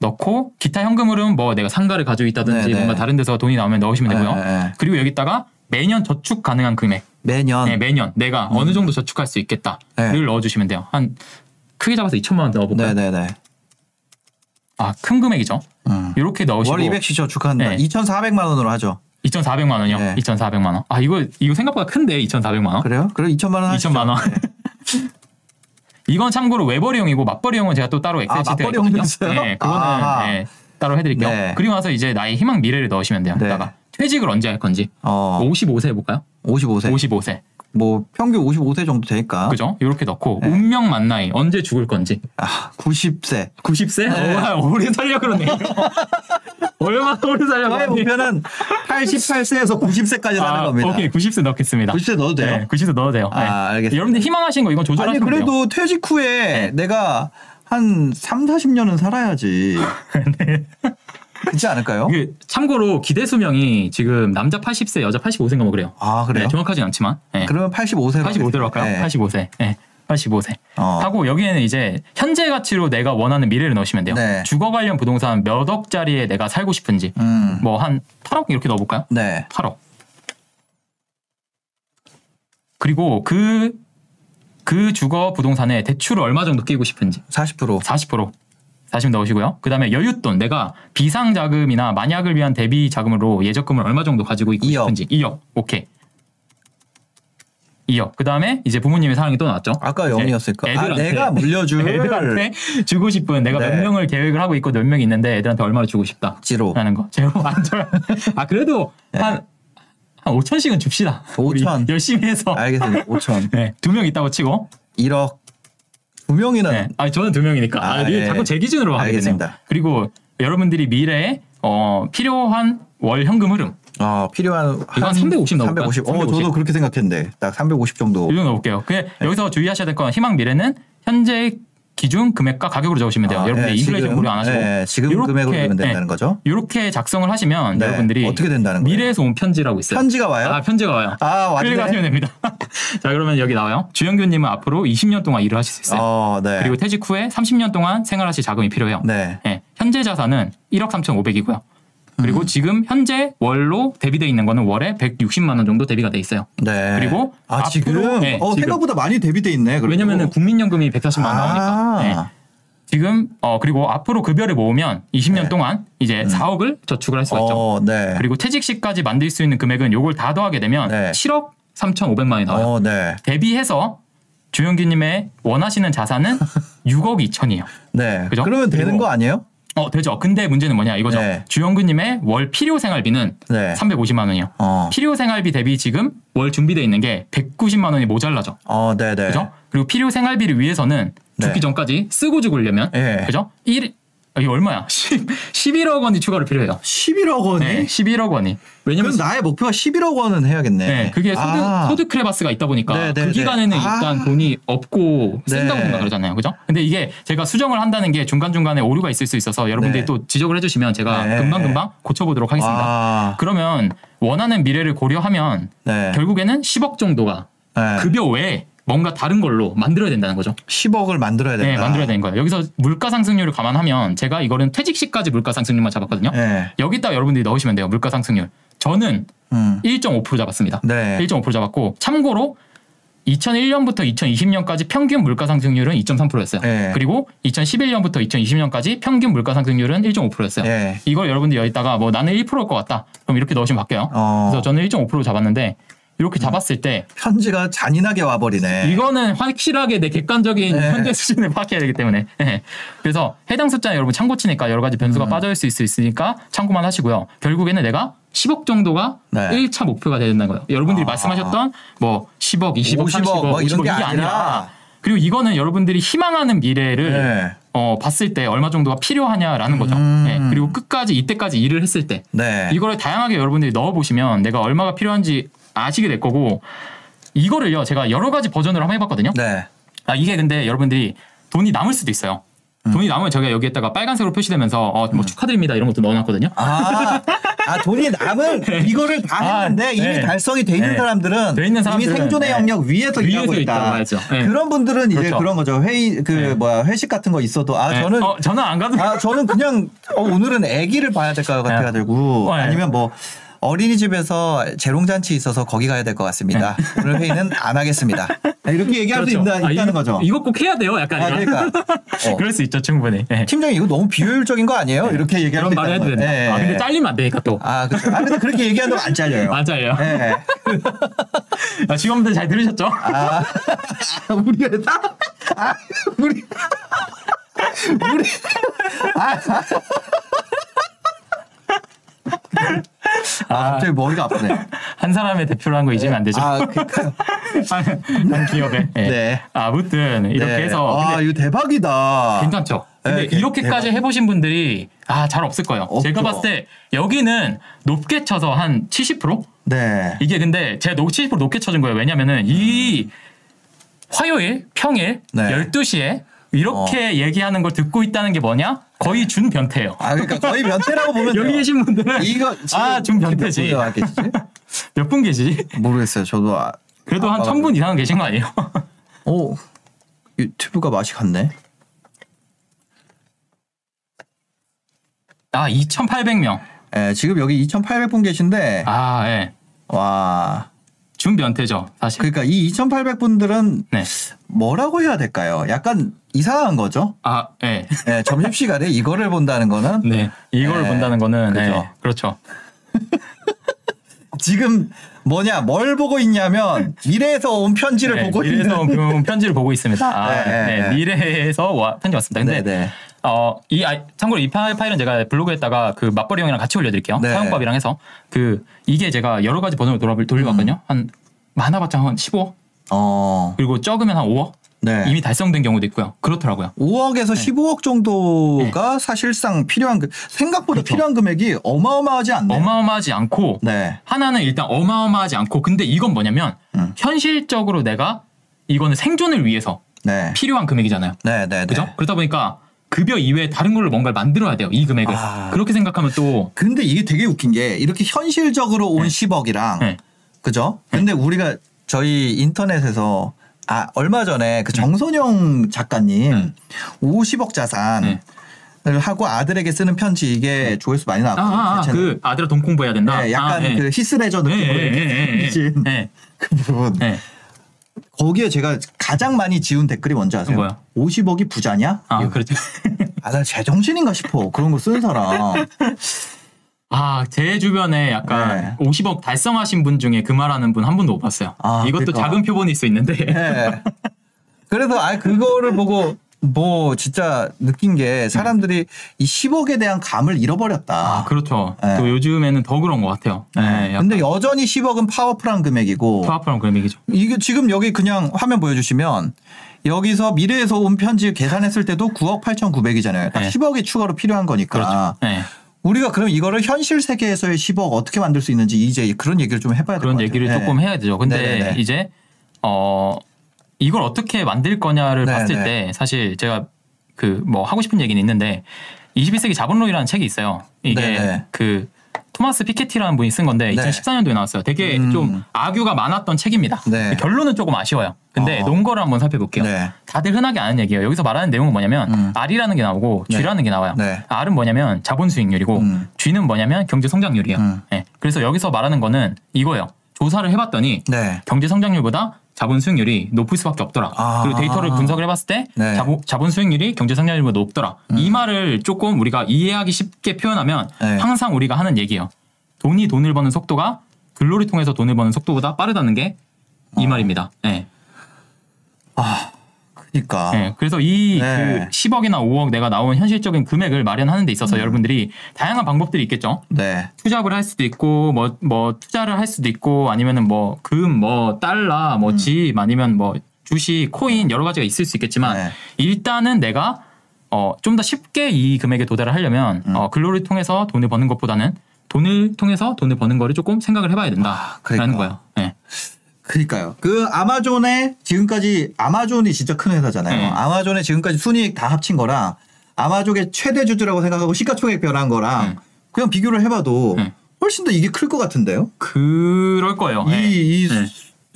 넣고 기타 현금으로는 뭐 내가 상가를 가지고 있다든지 네, 네. 뭔가 다른 데서 돈이 나오면 넣으시면 되고요. 네, 네. 그리고 여기다가 매년 저축 가능한 금액, 매년. 네, 매년 내가 어느 정도 저축할 수 있겠다를 네. 넣어주시면 돼요. 한 크게 잡아서 2천만 원 넣어볼까요? 네네네. 아, 큰 금액이죠. 음. 이렇게 넣으시고 월 200씩 저축한다. 네. 2,400만 원으로 하죠. 2,400만 원이요. 네. 2,400만 원. 아, 이거 이거 생각보다 큰데 2,400만 원. 그래요? 그래 2천만 원 하시죠. 2천만 원. 이건 참고로 외벌이용이고 맞벌이용은 제가 또 따로 엑셀 아, 시트가 맞벌이용도 있거든요. 네, 그거는 아하. 네, 따로 해드릴게요. 네. 그리고 나서 이제 나의 희망 미래를 넣으시면 돼요. 네. 여기다가 퇴직을 언제 할 건지. 어. 55세 해볼까요? 55세. 55세. 뭐 평균 55세 정도 되니까. 그죠? 이렇게 넣고 네. 운명 만나이 언제 죽을 건지. 아, 90세. 90세? 네. 와, 오래 살려 그러네요. (laughs) 얼마나 오래 살려 저의. 목표는 88세에서 90세까지 사는 아, 겁니다. 오케이, 90세 넣겠습니다. 90세 넣어도 돼요? 네, 90세 넣어도 돼요. 아, 네. 알겠습니다. 여러분들 희망하신 거 이건 아니 조절하시면 돼요. 그래도 퇴직 후에 내가 한 3, 40년은 살아야지. (laughs) 그렇지 않을까요? 이게 참고로 기대 수명이 지금 남자 80세, 여자 85세인가 뭐 그래요. 아, 그래요? 네, 정확하진 않지만. 네. 그러면 85세로 85세로 할까요? 네. 85세. 네. 85세. 어. 하고 여기에는 이제 현재 가치로 내가 원하는 미래를 넣으시면 돼요. 네. 주거 관련 부동산 몇 억짜리에 내가 살고 싶은지 음. 뭐한 8억 이렇게 넣어볼까요? 네. 8억. 그리고 그, 그 주거 부동산에 대출을 얼마 정도 끼고 싶은지 40%. 40% 40 넣으시고요. 그 다음에 여윳돈 내가 비상자금이나 만약을 위한 대비 자금으로 예적금을 얼마 정도 가지고 있고 2억. 싶은지 2억 오케이 2억 그 다음에 이제 부모님의 사랑이 또 나왔죠. 아까 0이었을까? 아, 애들한테. 내가 물려줄 (laughs) 애들한테 주고 싶은 내가 네. 몇 명을 계획을 하고 있고 몇 명이 있는데 애들한테 얼마를 주고 싶다 지로. 라는 거 제로 안절 (laughs) 아 그래도 네. 한, 한 5천씩은 줍시다 5천. 우리 열심히 해서 알겠습니다. 5천. (laughs) 네, 두 명 있다고 치고 1억. 두 명이나 네. 아 저는 두 명이니까. 아, 아, 예. 자꾸 제 기준으로 하게 되네요. 알겠습니다. 그리고 여러분들이 미래에 어, 필요한 월 현금 흐름 어, 필요한 이거 한 350 넣어볼까요? 350. 어, 350. 저도 그렇게 생각했는데 딱 350 정도. 이 정도 넣을게요. 그 네. 여기서 주의하셔야 될 건 희망 미래는 현재 기준 금액과 가격으로 적으시면 돼요. 아, 여러분들 예, 인플레이션 고려 안 하시고 예, 지금 요렇게, 금액으로 되면 된다는 예, 거죠. 이렇게 작성을 하시면 네. 여러분들이 어떻게 된다는 거예요? 미래에서 온 편지라고 있어요. 편지가 와요? 아 편지가 와요. 아, 클릭하시면 왔네. 됩니다. (laughs) 자 그러면 여기 나와요. 주영규님은 앞으로 20년 동안 일을 하실 수 있어요. 어, 네. 그리고 퇴직 후에 30년 동안 생활하실 자금이 필요해요. 네. 예, 현재 자산은 1억 3,500이고요. 그리고 음. 지금 현재 월로 대비돼 있는 거는 월에 160만 원 정도 대비가 돼 있어요. 네. 그리고 아, 앞으로- 지금 네, 어, 지금. 생각보다 많이 대비돼 있네. 그래도. 왜냐면은 국민연금이 140만 원 나오니까. 아. 예. 지금 어 그리고 앞으로 급여를 모으면 20년 네. 동안 이제 4억을 저축을 할 수가 있죠. 어, 네. 그리고 퇴직 시까지 만들 수 있는 금액은 요걸 다 더하게 되면 네. 7억 3,500만 원이 나와요. 어, 네. 대비해서 주영기님의 원하시는 자산은 (laughs) 6억 2천이에요. 네. 그죠? 그러면 되는 거 아니에요? 어 되죠. 근데 문제는 뭐냐 이거죠. 네. 주영근님의 월 필요 생활비는 네. 350만 원이요. 어. 필요 생활비 대비 지금 월 준비돼 있는 게 190만 원이 모자라죠. 어, 네, 네. 그죠? 그리고 필요 생활비를 위해서는 죽기 네. 전까지 쓰고 죽으려면 예. 그죠? 1 아, 이게 얼마야? (laughs) 10, 11억 원이 추가로 필요해요. 11억 원이? 네, 11억 원이. 왜냐면 그럼 나의 목표가 11억 원은 해야겠네. 네, 그게 소득, 아. 소득 크레바스가 있다 보니까 네, 네, 그 네. 기간에는 아. 일단 돈이 없고 쓴다고 네. 생각을 하잖아요. 그죠? 근데 이게 제가 수정을 한다는 게 중간중간에 오류가 있을 수 있어서 여러분들이 네. 또 지적을 해주시면 제가 네. 금방금방 고쳐보도록 하겠습니다. 아. 그러면 원하는 미래를 고려하면 네. 결국에는 10억 정도가 네. 급여 외에 뭔가 다른 걸로 만들어야 된다는 거죠. 10억을 만들어야 된다. 네, 만들어야 되는 거예요. 여기서 물가 상승률을 감안하면 제가 이거는 퇴직 시까지 물가 상승률만 잡았거든요. 네. 여기다 여러분들이 넣으시면 돼요. 물가 상승률. 저는 음. 1.5% 잡았습니다. 네. 1.5% 잡았고 참고로 2001년부터 2020년까지 평균 물가 상승률은 2.3%였어요. 예. 그리고 2011년부터 2020년까지 평균 물가 상승률은 1.5%였어요. 예. 이걸 여러분들이 여기다가 뭐 나는 1%일 것 같다. 그럼 이렇게 넣으시면 바뀌어요. 어. 그래서 저는 1.5% 잡았는데 이렇게 잡았을 때 편지가 잔인하게 와버리네. 이거는 확실하게 내 객관적인 네. 현재 수준을 파악해야 되기 때문에 예. 그래서 해당 숫자 여러분 참고 치니까 여러 가지 음. 변수가 빠져 있을 수 있으니까 참고만 하시고요. 결국에는 내가 10억 정도가 네. 1차 목표가 돼야 된다는 거예요. 여러분들이 아. 말씀하셨던 뭐 10억, 20억, 50억 30억, 뭐 이런 50억 게 이게 아니라. 그리고 이거는 여러분들이 희망하는 미래를 네. 어, 봤을 때 얼마 정도가 필요하냐라는 거죠. 음. 예. 그리고 끝까지 이때까지 일을 했을 때 네. 이거를 다양하게 여러분들이 넣어 보시면 내가 얼마가 필요한지 아시게 될 거고 이거를요 제가 여러 가지 버전으로 한번 해봤거든요. 네. 아 이게 근데 여러분들이 돈이 남을 수도 있어요. 음. 돈이 남으면 제가 여기에다가 빨간색으로 표시되면서 어, 뭐 축하드립니다 이런 것도 넣어놨거든요. 아, 아 돈이 남은 (laughs) 이거를 다 아, 했는데 이미 네. 달성이 돼 있는 네. 사람들은 돼 있는 이미 생존의 네. 영역 위에서 일하고 있다. 하죠. 네. 그런 분들은 이제 그렇죠. 그런 거죠. 회의 그 네. 뭐야 회식 같은 거 있어도 아 네. 저는 어, 저는 안 가도 아 저는 그냥 어, 오늘은 아기를 봐야 될 것 같아가지고 네. 아니면 뭐 어린이집에서 재롱잔치 있어서 거기 가야 될 것 같습니다. 오늘 회의는 안 하겠습니다. 이렇게 얘기할 수 있다, 아, 있다는 이거- 거죠. 이거 꼭 해야 돼요. 약간 아. 그러니까 (laughs) 어. 그럴 수 있죠 충분히. 네. 팀장님 이거 너무 비효율적인 거 아니에요? 이렇게 얘기할 그런 수 말을 해도 된다. 거예요. 아, 근데 예. 잘리면 안 되니까 또. 아, 그렇죠. 아, 근데 그렇게 얘기하면 안 잘려요. (laughs) 맞아요. 예. 아, 직원분들 잘 들으셨죠? 아, 우리 회사? 아, 우리. 우리. 아, 아, 갑자기 머리가 아프네. (laughs) 한 사람의 대표로 한 거 잊으면 안 되죠. 아, 그니까요. (laughs) 한, 한 기업에. 예. 네. 아무튼 이렇게 네. 해서 아, 이거 대박이다. 괜찮죠. 근데 네, 대- 이렇게까지 대박. 해보신 분들이 아 잘 없을 거예요. 없죠. 제가 봤을 때 여기는 높게 쳐서 한 70%? 네. 이게 근데 제가 70% 높게 쳐준 거예요. 왜냐면은 이 화요일, 평일, 네. 어. 12시에 이렇게 얘기하는 걸 듣고 있다는 게 뭐냐? 거의 준 변태예요. 아, 그러니까 거의 변태라고 보면 (laughs) 여기. 계신 분들은 이거 아, 좀 변태지. 몇 계시지? (laughs) 분 계시지? 모르겠어요. 저도 아, 그래도 아, 한천 분 이상은 계신 거 아니에요? (laughs) 오, 유튜브가 맛이 갔네. 아, 2,800명. 예, 지금 여기 2,800분 계신데 아, 예. 와. 준 변태죠, 사실. 그러니까 이 2,800분들은 네. 뭐라고 해야 될까요? 약간 이상한 거죠. 아, 예. 예, 점심 시간에 이거를 본다는 거는 네. 이걸 네. 본다는 거는 그죠. 네. 그렇죠. (laughs) 지금 뭐냐 뭘 보고 있냐면 미래에서 온 편지를 네, 보고 미래에서 있는 온 편지를 보고 있습니다. (laughs) 아, 네, 네, 네, 네. 미래에서 와, 편지 왔습니다. 근데 네, 네. 어, 이 아, 참고로 이 파일, 파일은 제가 블로그에다가 그 맞벌이 형이랑 같이 올려드릴게요. 네. 사용법이랑 해서 그 이게 제가 여러 가지 버전으로 돌아 돌려봤거든요. 음. 한 많아봤자 한 15억 어, 그리고 적으면 한 5억 네. 이미 달성된 경우도 있고요. 그렇더라고요. 5억에서 15억 정도가 사실상 필요한 그 생각보다 네. 그렇죠. 필요한 금액이 어마어마하지 않네요. 어마어마하지 않고 네. 하나는 일단 어마어마하지 않고 근데 이건 뭐냐면 음. 현실적으로 내가 이거는 생존을 위해서 네. 필요한 금액이잖아요. 네, 네, 네. 그죠? 그러다 보니까 급여 이외에 다른 걸로 뭔가를 만들어야 돼요. 이 금액을. 아. 그렇게 생각하면 또 근데 이게 되게 웃긴 게 이렇게 현실적으로 온 10억이랑 네. 그죠? 근데 우리가 저희 인터넷에서 아 얼마 전에 그 정선영 작가님 네. 50억 자산을 하고 아들에게 쓰는 편지 이게 조회수 많이 네. 아, 나왔거든요. 아, 아, 제 채널. 그 아들아 돈 공부해야 된다. 네, 약간 아, 네. 그 히스레저 네, 느낌으로 네, 네, 네, 네. (laughs) 그 부분. 네. 거기에 제가 가장 많이 지운 댓글이 뭔지 아세요? 뭐요? 50억이 부자냐? 아, 그렇죠. 아, 나 제정신인가 싶어. 그런 거 쓰는 사람. 아, 제 주변에 약간 네. 50억 달성하신 분 중에 그 말하는 분 한 분도 못 봤어요. 아, 이것도 그러니까. 작은 표본일 수 있는데. 네. 그래서 아 그거를 보고 뭐 진짜 느낀 게 사람들이 이 10억에 대한 감을 잃어버렸다. 아, 그렇죠. 네. 또 요즘에는 더 그런 것 같아요. 네, 근데 여전히 10억은 파워풀한 금액이고 파워풀한 금액이죠. 이게 지금 여기 그냥 화면 보여주시면 여기서 미래에서 온 편지 계산했을 때도 9억 8,900이잖아요. 딱 네. 10억이 추가로 필요한 거니까. 그렇죠. 네. 우리가 그럼 이거를 현실 세계에서의 10억 어떻게 만들 수 있는지 이제 그런 얘기를 좀 해봐야 될것 그런 같아요. 얘기를 네. 조금 해야 되죠. 근데 네네네. 이제 어 이걸 어떻게 만들 거냐를 네네. 봤을 때 사실 제가 그 뭐 하고 싶은 얘기는 있는데 21세기 자본론이라는 책이 있어요. 이게 네네. 그 토마스 피케티라는 분이 쓴 건데 네. 2014년도에 나왔어요. 되게 음. 좀 악유가 많았던 책입니다. 네. 결론은 조금 아쉬워요. 근데 어. 논거를 한번 살펴볼게요. 네. 다들 흔하게 아는 얘기예요. 여기서 말하는 내용은 뭐냐면 음. R이라는 게 나오고 네. G라는 게 나와요. 네. R은 뭐냐면 자본 수익률이고 음. G는 뭐냐면 경제 성장률이에요. 음. 네. 그래서 여기서 말하는 거는 이거예요. 조사를 해봤더니 네. 경제 성장률보다 자본 수익률이 높을 수밖에 없더라. 아. 그리고 데이터를 분석을 해봤을 때 네. 자본, 자본 수익률이 경제 성장률보다 높더라. 이 말을 조금 우리가 이해하기 쉽게 표현하면 네. 항상 우리가 하는 얘기예요. 돈이 돈을 버는 속도가 글로리 통해서 돈을 버는 속도보다 빠르다는 게이 어. 말입니다. 네. 그러니까 네, 그래서 이 네. 그 10억이나 5억 내가 나온 현실적인 금액을 마련하는 데 음. 있어서 여러분들이 다양한 방법들이 있겠죠. 네. 투잡을 할 수도 있고 뭐뭐 투자를 할 수도 있고 아니면은 뭐 금, 뭐 달러, 음. 뭐집 아니면 뭐 주식, 코인 여러 가지가 있을 수 있겠지만 네. 일단은 내가 어 좀 더 쉽게 이 금액에 도달을 하려면 음. 어 글로리를 통해서 돈을 버는 것보다는 돈을 통해서 돈을 버는 거를 조금 생각을 해봐야 된다라는 그러니까. 거예요. 네. 그러니까요. 그 아마존의 지금까지 아마존이 진짜 큰 회사잖아요. 네. 아마존의 지금까지 순이익 다 합친 거랑 아마존의 최대 주주라고 생각하고 시가총액 변한 거랑 네. 그냥 비교를 해봐도 네. 훨씬 더 이게 클 것 같은데요. 그럴 거예요. 네. 이, 이 네.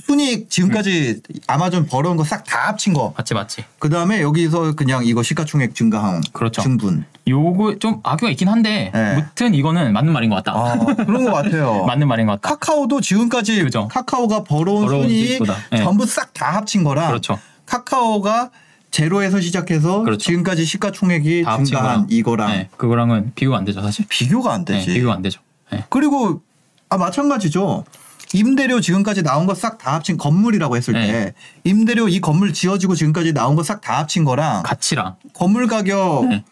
순이익 지금까지 아마존 벌어온 거 싹 다 합친 거. 맞지 맞지. 그 다음에 여기서 그냥 이거 시가총액 증가한 그렇죠. 증분. 요거 좀 악유가 있긴 한데 네. 무튼 이거는 맞는 말인 것 같다. 아, 그런 것 같아요. (laughs) 맞는 말인 것 같다. 카카오도 지금까지 그죠. 카카오가 벌어온 벌어온 순이익. 네. 전부 싹 다 합친 거랑 그렇죠. 카카오가 제로에서 시작해서 그렇죠. 지금까지 시가총액이 증가한 거랑. 이거랑 네, 그거랑은 비교가 안 되죠 사실. 비교가 안 네, 되지. 비교가 안 되죠. 네. 그리고 아 마찬가지죠. 임대료 지금까지 나온 거 싹 다 합친 건물이라고 했을 네. 때 임대료 이 건물 지어지고 지금까지 나온 거 싹 다 합친 거랑 가치랑 건물 가격 네.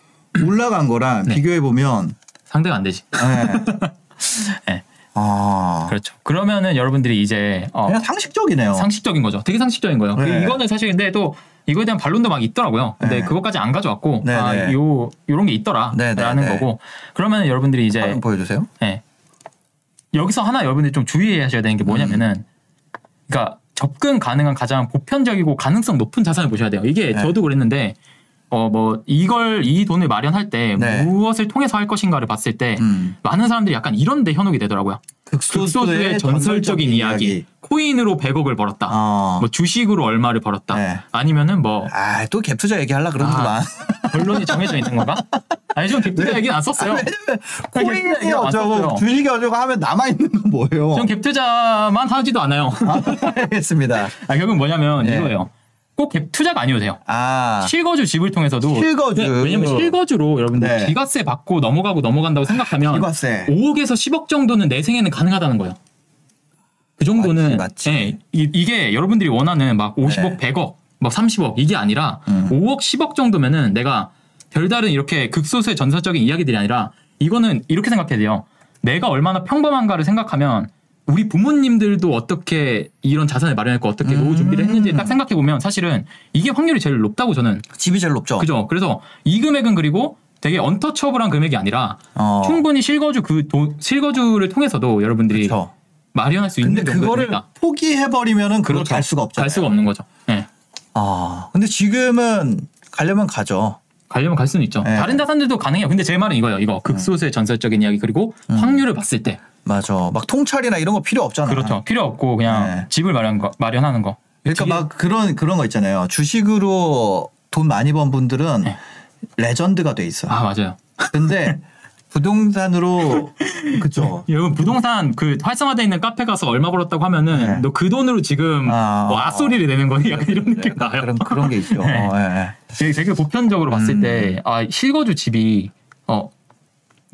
올라간 거랑 네. 비교해 보면 상대가 안 되지. 네, (laughs) 아 그렇죠. 그러면은 여러분들이 이제 어, 그냥 상식적이네요. 상식적인 거죠. 되게 상식적인 거예요. 네. 이거는 사실 근데 또 이거에 대한 반론도 막 있더라고요. 근데 네. 그것까지 안 가져왔고 네, 아, 네. 요 요런 게 있더라라는 네, 네, 네. 거고. 그러면 여러분들이 이제 보여주세요. 네. 여기서 하나 여러분들이 좀 주의하셔야 되는 게 뭐냐면은 그러니까 접근 가능한 가장 보편적이고 가능성 높은 자산을 보셔야 돼요. 이게 네. 저도 그랬는데 어 뭐 이걸 이 돈을 마련할 때 네. 무엇을 통해서 할 것인가를 봤을 때 음. 많은 사람들이 약간 이런 데 현혹이 되더라고요. 극소수의 전설적인 이야기. 코인으로 100억을 벌었다. 어. 뭐 주식으로 얼마를 벌었다. 네. 아니면은 뭐 아, 또 갭 투자 얘기하려 그러는구만. 결론이 (laughs) 정해져 있는 건가? 아니 좀 갭투자 얘기는 안 썼어요. 코인이 얘기가 안 어쩌고. 주식이 어쩌고 하면 남아있는 건 뭐예요? 전 갭투자만 하지도 않아요. 알겠습니다. 아, 결국은 뭐냐면 네. 이거예요. 꼭갭 투자가 아니어도 돼요. 아, 실거주 집을 통해서도 실거주. 네, 왜냐면 실거주로 여러분들 네. 비과세 받고 넘어가고 넘어간다고 생각하면 비과세. 5억에서 10억 정도는 내 생에는 가능하다는 거예요. 그 정도는 맞지, 맞지. 예, 이, 게 여러분들이 원하는 막 50억, 네. 100억, 뭐 30억 이게 아니라 음. 5억, 10억 정도면은 내가 별다른 이렇게 극소수의 전설적인 이야기들이 아니라 이거는 이렇게 생각해야 돼요. 내가 얼마나 평범한가를 생각하면 우리 부모님들도 어떻게 이런 자산을 마련했고 어떻게 노후 준비를 했는지 딱 생각해 보면 사실은 이게 확률이 제일 높다고 저는 집이 제일 높죠. 그죠. 그래서 이 금액은 그리고 되게 언터처블한 금액이 아니라 어. 충분히 실거주 그 돈, 실거주를 통해서도 여러분들이 그렇죠. 마련할 수 있는 근데 그거를 돈이다. 포기해 버리면은 그걸 그렇죠. 갈 수가 없잖아요. 갈 수가 없는 거죠. 예. 아, 근데 지금은 가려면 가죠. 가려면 갈 수는 있죠. 네. 다른 자산들도 가능해요. 근데 제 말은 이거예요. 이거 극소수의 전설적인 이야기 그리고 음. 확률을 봤을 때 맞아. 막 통찰이나 이런 거 필요 없잖아. 그렇죠. 필요 없고 그냥 네. 집을 마련 거, 마련하는 거. 그러니까 막 그런 그런 거 있잖아요. 주식으로 돈 많이 번 분들은 네. 레전드가 돼 있어. 아 맞아요. 근데 (laughs) 부동산으로 그죠. 여러분 부동산 그 활성화돼 있는 카페 가서 얼마 벌었다고 하면은 네. 너그 돈으로 지금 아, 뭐 앗소리를 내는 거니 약간 이런 느낌 나요. 그런 그런 게 있죠. (laughs) 네. 어, 예, 예. 되게, 되게 보편적으로 봤을 음. 때, 아, 실거주 집이, 어,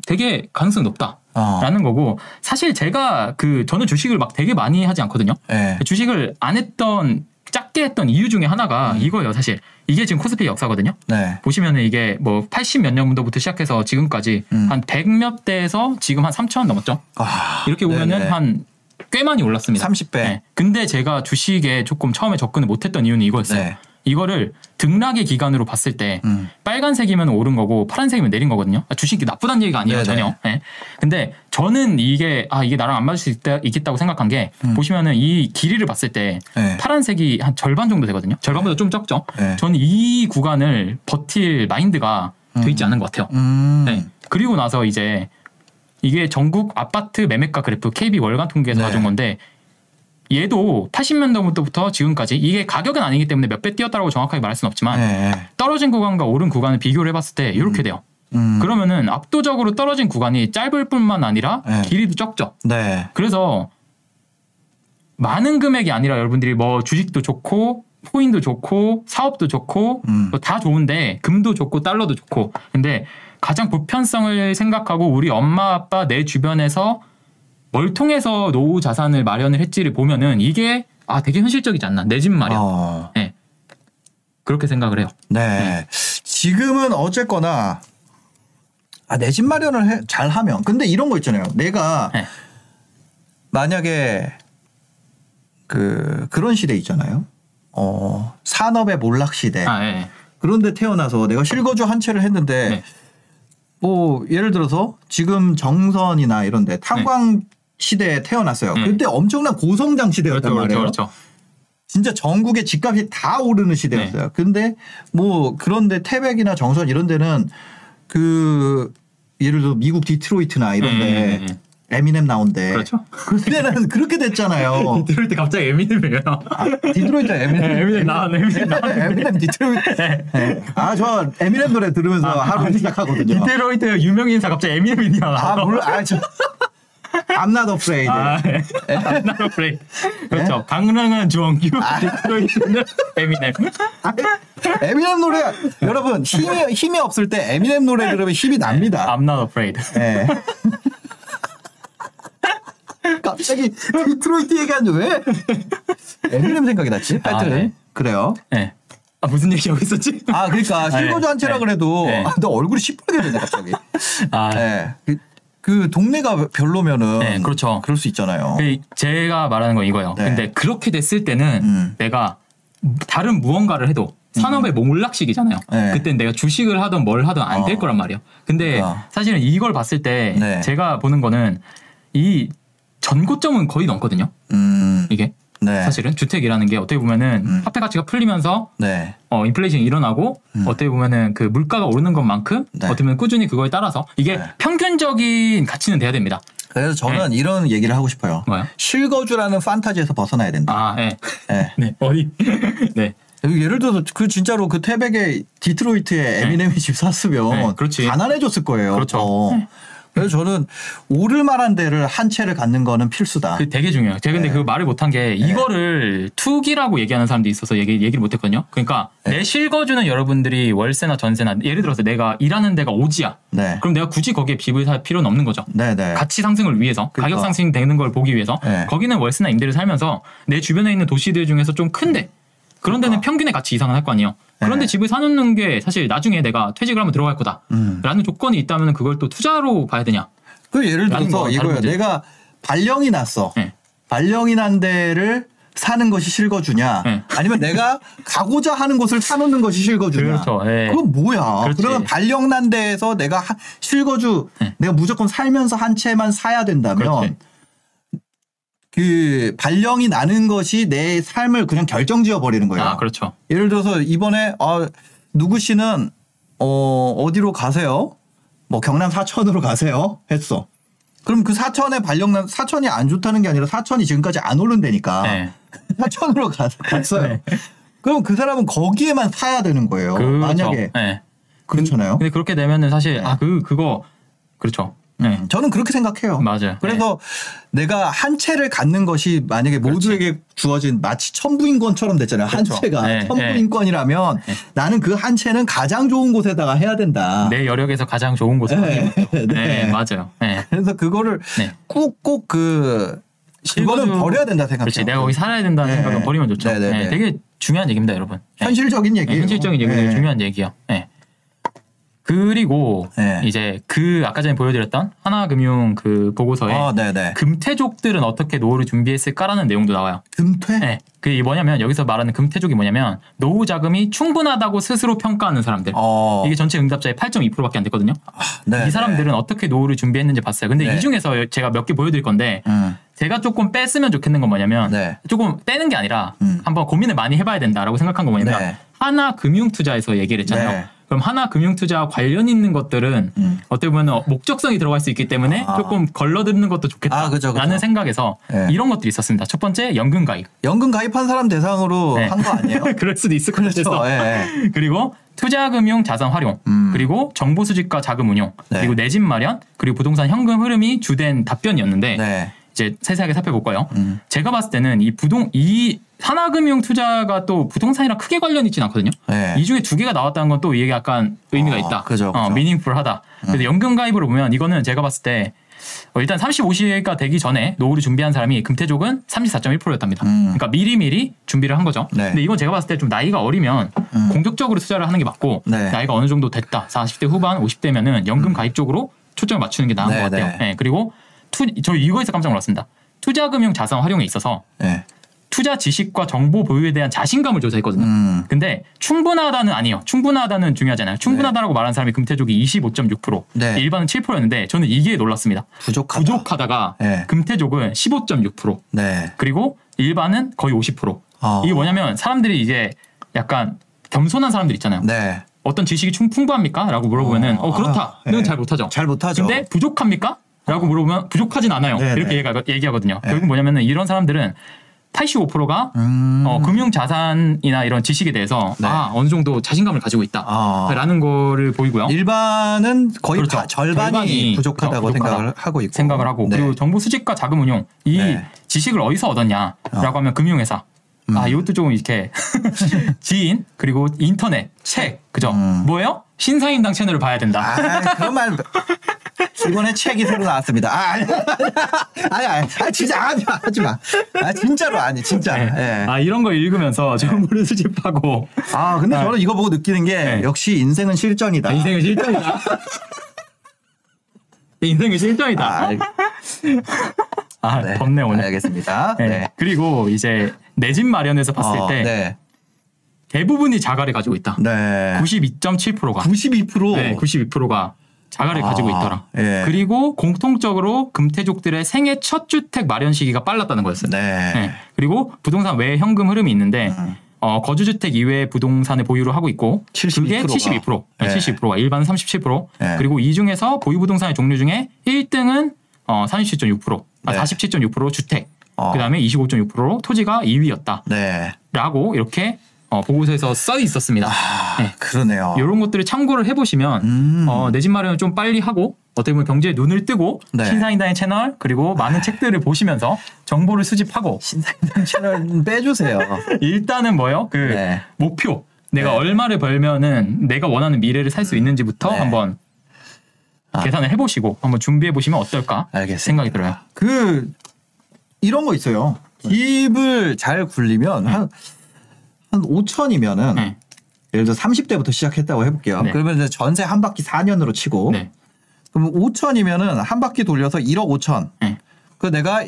되게 가능성이 높다. 어. 라는 거고, 사실 제가 그, 저는 주식을 막 되게 많이 하지 않거든요. 예. 주식을 안 했던, 작게 했던 이유 중에 하나가 음. 이거예요, 사실. 이게 지금 코스피 역사거든요. 네. 보시면은 이게 뭐 80 몇 년부터 시작해서 지금까지 음. 한100몇 대에서 지금 한 3천 원 넘었죠. 아, 이렇게 보면은 네네. 한 꽤 많이 올랐습니다. 30배. 네. 근데 제가 주식에 조금 처음에 접근을 못했던 이유는 이거였어요. 네. 이거를 등락의 기간으로 봤을 때 음. 빨간색이면 오른 거고 파란색이면 내린 거거든요. 아, 주식이 나쁘다는 얘기가 아니에요 네네. 전혀. 네. 근데 저는 이게 아 이게 나랑 안 맞을 수 있다, 있겠다고 생각한 게 음. 보시면은 이 길이를 봤을 때 네. 파란색이 한 절반 정도 되거든요. 절반보다 좀 적죠. 네. 저는 이 구간을 버틸 마인드가 돼 있지 않은 것 같아요. 음. 네. 그리고 나서 이제 이게 전국 아파트 매매가 그래프 KB 월간 통계에서 네. 가져온 건데 얘도 80년대부터 지금까지 이게 가격은 아니기 때문에 몇 배 뛰었다고 정확하게 말할 수는 없지만 네. 떨어진 구간과 오른 구간을 비교를 해봤을 때 이렇게 돼요. 음. 그러면은 압도적으로 떨어진 구간이 짧을 뿐만 아니라 네. 길이도 적죠. 네. 그래서 많은 금액이 아니라 여러분들이 뭐 주식도 좋고 코인도 좋고 사업도 좋고 음. 뭐다 좋은데 금도 좋고 달러도 좋고 근데 가장 보편성을 생각하고 우리 엄마 아빠 내 주변에서 뭘 통해서 노후 자산을 마련을 했지를 보면은 이게 아 되게 현실적이지 않나 내 집 마련 어, 예 그렇게 생각을 해요 네. 지금은 어쨌거나 아, 내 집 마련을 해- 잘 하면 근데 이런 거 있잖아요. 내가 네. 만약에 그 그런 시대 있잖아요. 어, 산업의 몰락 시대. 아 예. 그런데 태어나서 내가 실거주 한 채를 했는데 네. 뭐 예를 들어서 지금 정선이나 이런데 탄광 시대에 태어났어요. 네. 그때 엄청난 고성장 시대였단 그렇죠 말이에요. 그렇죠 그렇죠 진짜 전국의 집값이 다 오르는 시대였어요. 네. 근데 뭐 그런데 태백이나 정선 이런 데는 그 예를 들어 미국 디트로이트나 이런데 네, 네, 네. 에미넴 나온대. 그렇죠 그때는 (laughs) 그렇게 됐잖아요. 때 갑자기 에미넴이에요 디트로이트 에미넴. 네, 에미넴 나왔네, 에미넴 나왔네. 에미넴 디트로이트. 네. 아, 저 에미넴 노래 들으면서 하루 시작하거든요. 디트로이트 유명 인사 갑자기 에미넴이 나와 아, 물론 아, 저 I'm not afraid. 아, 예. I'm not afraid. 그렇죠. 강릉은 주원규, 디트로이트는 에미넴. 아, 에미넴 노래 여러분 힘이 힘이 없을 때 에미넴 노래 들으면 힘이 납니다. I'm not afraid. 예. 갑자기 디트로이트 얘기하는데 왜 에미넴 생각이 났지? 하여튼 아, 네. 그래요. 예. 아 무슨 얘기하고 있었지? 아 그러니까 실거주 한 채라 네. 그래도 네. 아, 너 얼굴이 시뻘게 되네 갑자기. 아, 예. 그, 그 동네가 별로면은 네, 그렇죠. 그럴 수 있잖아요. 그 제가 말하는 건 이거예요. 네. 근데 그렇게 됐을 때는 음. 내가 다른 무언가를 해도 산업의 몰락시기잖아요. 네. 그땐 내가 주식을 하든 뭘 하든 안될 어. 거란 말이에요. 근데 그러니까. 사실은 이걸 봤을 때 네. 제가 보는 거는 이 전고점은 거의 넘거든요. 음. 이게 네. 사실은 주택이라는 게 어떻게 보면은 음. 화폐 가치가 풀리면서 네. 어, 인플레이션이 일어나고 어떻게 보면은 그 물가가 오르는 것만큼 음. 네. 어떻게 보면 꾸준히 그거에 따라서 이게 네. 평균적인 가치는 돼야 됩니다. 그래서 저는 이런 얘기를 하고 싶어요. 뭐요? 실거주라는 판타지에서 벗어나야 된다. 아, 예. 예. (laughs) 네. 어디? (laughs) 네. 예를 들어서 그 진짜로 그 태백의 디트로이트에 에미넴이 집 샀으면 네, 그렇지. 가난해졌을 거예요. 그렇죠. 더. 네. 그래서 저는 오를 만한 데를 한 채를 갖는 거는 필수다. 그 되게 중요해요. 제가 근데 네. 그 말을 못한 게 이거를 투기라고 얘기하는 사람도 있어서 얘기, 얘기를 못했거든요. 그러니까 네. 내 실거주는 여러분들이 월세나 전세나 예를 들어서 내가 일하는 데가 오지야. 네. 그럼 내가 굳이 거기에 빚을 살 필요는 없는 거죠. 네, 네. 가치 상승을 위해서 그러니까. 가격 상승 되는 걸 보기 위해서 네. 거기는 월세나 임대를 살면서 내 주변에 있는 도시들 중에서 좀 큰데 그런 데는 평균의 가치 이상은 할 거 아니에요. 그런데 네. 집을 사놓는 게 사실 나중에 내가 퇴직을 하면 들어갈 거다. 음. 라는 조건이 있다면 그걸 또 투자로 봐야 되냐. 그 예를 들어서. 문제. 내가 발령이 났어. 네. 발령이 난 데를 사는 것이 실거주냐? 네. 아니면 내가 가고자 하는 곳을 사놓는 것이 실거주냐? 그렇죠. 예. 그건 뭐야? 그렇지. 그러면 발령 난 데에서 내가 하- 실거주 네. 내가 무조건 살면서 한 채만 사야 된다면 그렇지. 그 발령이 나는 것이 내 삶을 그냥 결정지어 버리는 거예요. 아, 그렇죠. 예를 들어서 이번에 어, 누구 씨는 어, 어디로 가세요? 뭐 경남 사천으로 가세요. 했어. 그럼 그 사천에 발령난 사천이 안 좋다는 게 아니라 사천이 지금까지 안 오른다니까 네. (laughs) 사천으로 가, 갔어요. 네. 그럼 그 사람은 거기에만 사야 되는 거예요. 그렇죠. 만약에 예. 그렇잖아요. 근데 그렇게 되면은 사실 네. 아그 그거 그렇죠. 네. 저는 그렇게 생각해요. 맞아요. 그래서 내가 한 채를 갖는 것이 만약에 모두에게 주어진 마치 천부인권처럼 됐잖아요. 그렇죠. 한 채가 네, 천부인권이라면 네. 나는 그 한 채는 가장 좋은 곳에다가 해야 된다. 내 여력에서 가장 좋은 곳에 네. (laughs) 네. 네. 맞아요. 네. 그래서 그거를 네. 꾹꾹 그 그거는 실거주- 버려야 된다 생각해요. 그렇지. 내가 거기 살아야 된다는 네. 생각은 버리면 좋죠. 네, 네, 네, 네. 되게 중요한 얘기입니다, 여러분. 네. 현실적인 네, 얘기예요. 현실적인 얘기들 네. 중요한 얘기요. 네. 그리고 네. 이제 그 아까 전에 보여드렸던 하나금융 그 보고서에 아, 네, 네. 금태족들은 어떻게 노후를 준비했을까라는 내용도 나와요. 금퇴? 네. 그게 뭐냐면 여기서 말하는 금태족이 뭐냐면 노후 자금이 충분하다고 스스로 평가하는 사람들. 어. 이게 전체 응답자의 8.2%밖에 안 됐거든요. 네, 이 사람들은 어떻게 노후를 준비했는지 봤어요. 근데 네. 이 중에서 제가 몇 개 보여드릴 건데 네. 음. 제가 조금 뺐으면 좋겠는 건 뭐냐면 네. 조금 떼는 게 아니라 음. 한번 고민을 많이 해봐야 된다라고 생각한 건 뭐냐면 네. 하나 금융 투자에서 얘기를 했잖아요. 네. 그럼 하나 금융투자 관련 있는 것들은 음. 어떻게 보면 목적성이 들어갈 수 있기 때문에 아. 조금 걸러듣는 것도 좋겠다라는 아, 그죠, 그죠. 생각에서 네. 이런 것들이 있었습니다. 첫 번째 연금 가입. 연금 가입한 사람 대상으로 네. 한거 아니에요? (laughs) 그럴 수도 있을 것 그렇죠. 같아서. 예, 예. (laughs) 그리고 투자금융 자산 활용, 음. 그리고 정보 수집과 자금 운용, 네. 그리고 내 집 마련, 그리고 부동산 현금 흐름이 주된 답변이었는데 네. 이제 세세하게 살펴볼 거예요. 음. 제가 봤을 때는 이 부동 이 하나금융 투자가 또 부동산이랑 크게 관련 있진 않거든요. 네. 이 중에 두 개가 나왔다는 건 또 이게 약간 의미가 어, 있다. 그죠, 어, 그죠. meaningful하다. 그래서 연금 가입으로 보면 이거는 제가 봤을 때 어, 일단 35세가 되기 전에 노후를 준비한 사람이 금퇴족은 34.1%였답니다. 음. 그러니까 미리미리 준비를 한 거죠. 네. 근데 이건 제가 봤을 때 좀 나이가 어리면 음. 공격적으로 투자를 하는 게 맞고 네. 나이가 어느 정도 됐다. 40대 후반, 50대면은 연금 가입 쪽으로 초점을 맞추는 게 나은 네, 것 같아요. 네. 네, 그리고 투, 저 이거에서 깜짝 놀랐습니다. 투자금융 자산 활용에 있어서 네. 투자 지식과 정보 보유에 대한 자신감을 조사했거든요. 음. 근데 충분하다는 아니에요. 충분하다는 중요하잖아요. 충분하다라고 말하는 사람이 금태족이 25.6%, 네. 일반은 7%였는데 저는 이게 놀랐습니다. 부족하다. 부족하다 가 네. 금태족은 15.6%, 네. 그리고 일반은 거의 50%. 어. 이게 뭐냐면 사람들이 이제 약간 겸손한 사람들 있잖아요. 네. 어떤 지식이 충 풍부합니까? 라고 물어보면은 어, 어, 그렇다는 아, 네. 잘 못하죠. 잘 못하죠. 근데 부족합니까? 라고 물어보면 부족하진 않아요. 네, 이렇게 네. 얘기, 하거든요 결국 뭐냐면은 이런 사람들은 85%가 음. 어, 금융 자산이나 이런 지식에 대해서 네. 아 어느 정도 자신감을 가지고 아. 있다라는 거를 보이고요. 일반은 거의 그렇죠. 다 절반이, 절반이 부족하다고 부족하다. 생각을 하고 있고 생각을 하고 네. 그리고 정보 수집과 자금 운용 이 네. 지식을 어디서 얻었냐라고 어. 하면 금융회사 음. 아 이것도 좀 이렇게 (laughs) 지인 그리고 인터넷 책 그죠 음. 뭐예요 신사임당 채널을 봐야 된다 아, 그런 말 이번에 책이 새로 나왔습니다. 아, 아니, 아니, 아니, 아니 진짜 마, 하지 마. 아, 진짜로 아니, 진짜. 네. 예. 아 이런 거 읽으면서 정보를 수집하고 아, 근데 아. 저는 이거 보고 느끼는 게 네. 역시 인생은 실전이다. 아, 인생은 실전이다 (laughs) 인생은 실전이다 아, 아, 네. 덥네 오늘 알겠습니다. 네. 네. 그리고 이제 내 집 마련에서 봤을 어, 때 네. 대부분이 자가를 가지고 있다 네. 92.7%가 92%. 네, 92%가 자가를 아, 가지고 있더라. 예. 그리고 공통적으로 금태족들의 생애 첫 주택 마련 시기가 빨랐다는 거였어요. 네. 네. 그리고 부동산 외에 현금 흐름이 있는데 음. 어, 거주주택 이외의 부동산을 보유를 하고 있고 72%가. 그게 72%, 네. 네. 72%가 일반은 37%. 네. 그리고 이 중에서 보유 부동산의 종류 중에 1등은 어, 47.6%, 아, 네. 47.6% 주택. 어. 그다음에 25.6% 토지가 2위였다라고 네. 이렇게 어, 보고서에서 써 있었습니다. 네. 그러네요. 이런 것들을 참고를 해보시면 음. 어, 내 집 마련을 좀 빨리 하고 어떻게 보면 경제에 눈을 뜨고 네. 신사임당의 채널 그리고 많은 책들을 보시면서 정보를 수집하고 신사임당 채널 빼주세요. (laughs) 일단은 뭐요? 그 네. 목표 내가 네. 얼마를 벌면은 내가 원하는 미래를 살 수 있는지부터 네. 한번 아. 계산을 해보시고 한번 준비해 보시면 어떨까 알겠습니다. 생각이 들어요. 그 이런 거 있어요. 집을 잘 굴리면 한, 한 5천이면은 네. 예를 들어 30대부터 시작했다고 해볼게요. 네. 그러면 이제 전세 한 바퀴 4년으로 치고 네. 그러면 5천이면은 한 바퀴 돌려서 1억 5천. 네. 그 내가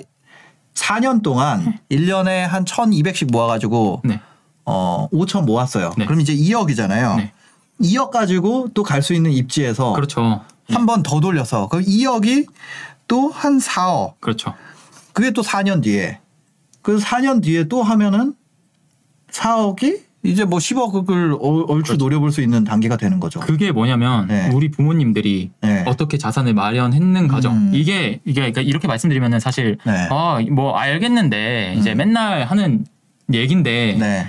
4년 동안 1년에 한 1,200씩 모아가지고 네. 어 5천 모았어요. 네. 그럼 이제 2억이잖아요. 네. 2억 가지고 또 갈 수 있는 입지에서 그렇죠. 한 번 더 돌려서 그럼 2억이 또 한 4억. 그렇죠. 그게 또 4년 뒤에. 그 4년 뒤에 또 하면은 4억이 이제 뭐 10억을 얼추 노려볼 수 있는 단계가 되는 거죠. 그렇죠. 그게 뭐냐면 네. 우리 부모님들이 네. 어떻게 자산을 마련했는 과정 음. 이게 이게 그러니까 이렇게 말씀드리면은 사실 네. 아뭐 알겠는데 이제 음. 맨날 하는 얘긴데 네.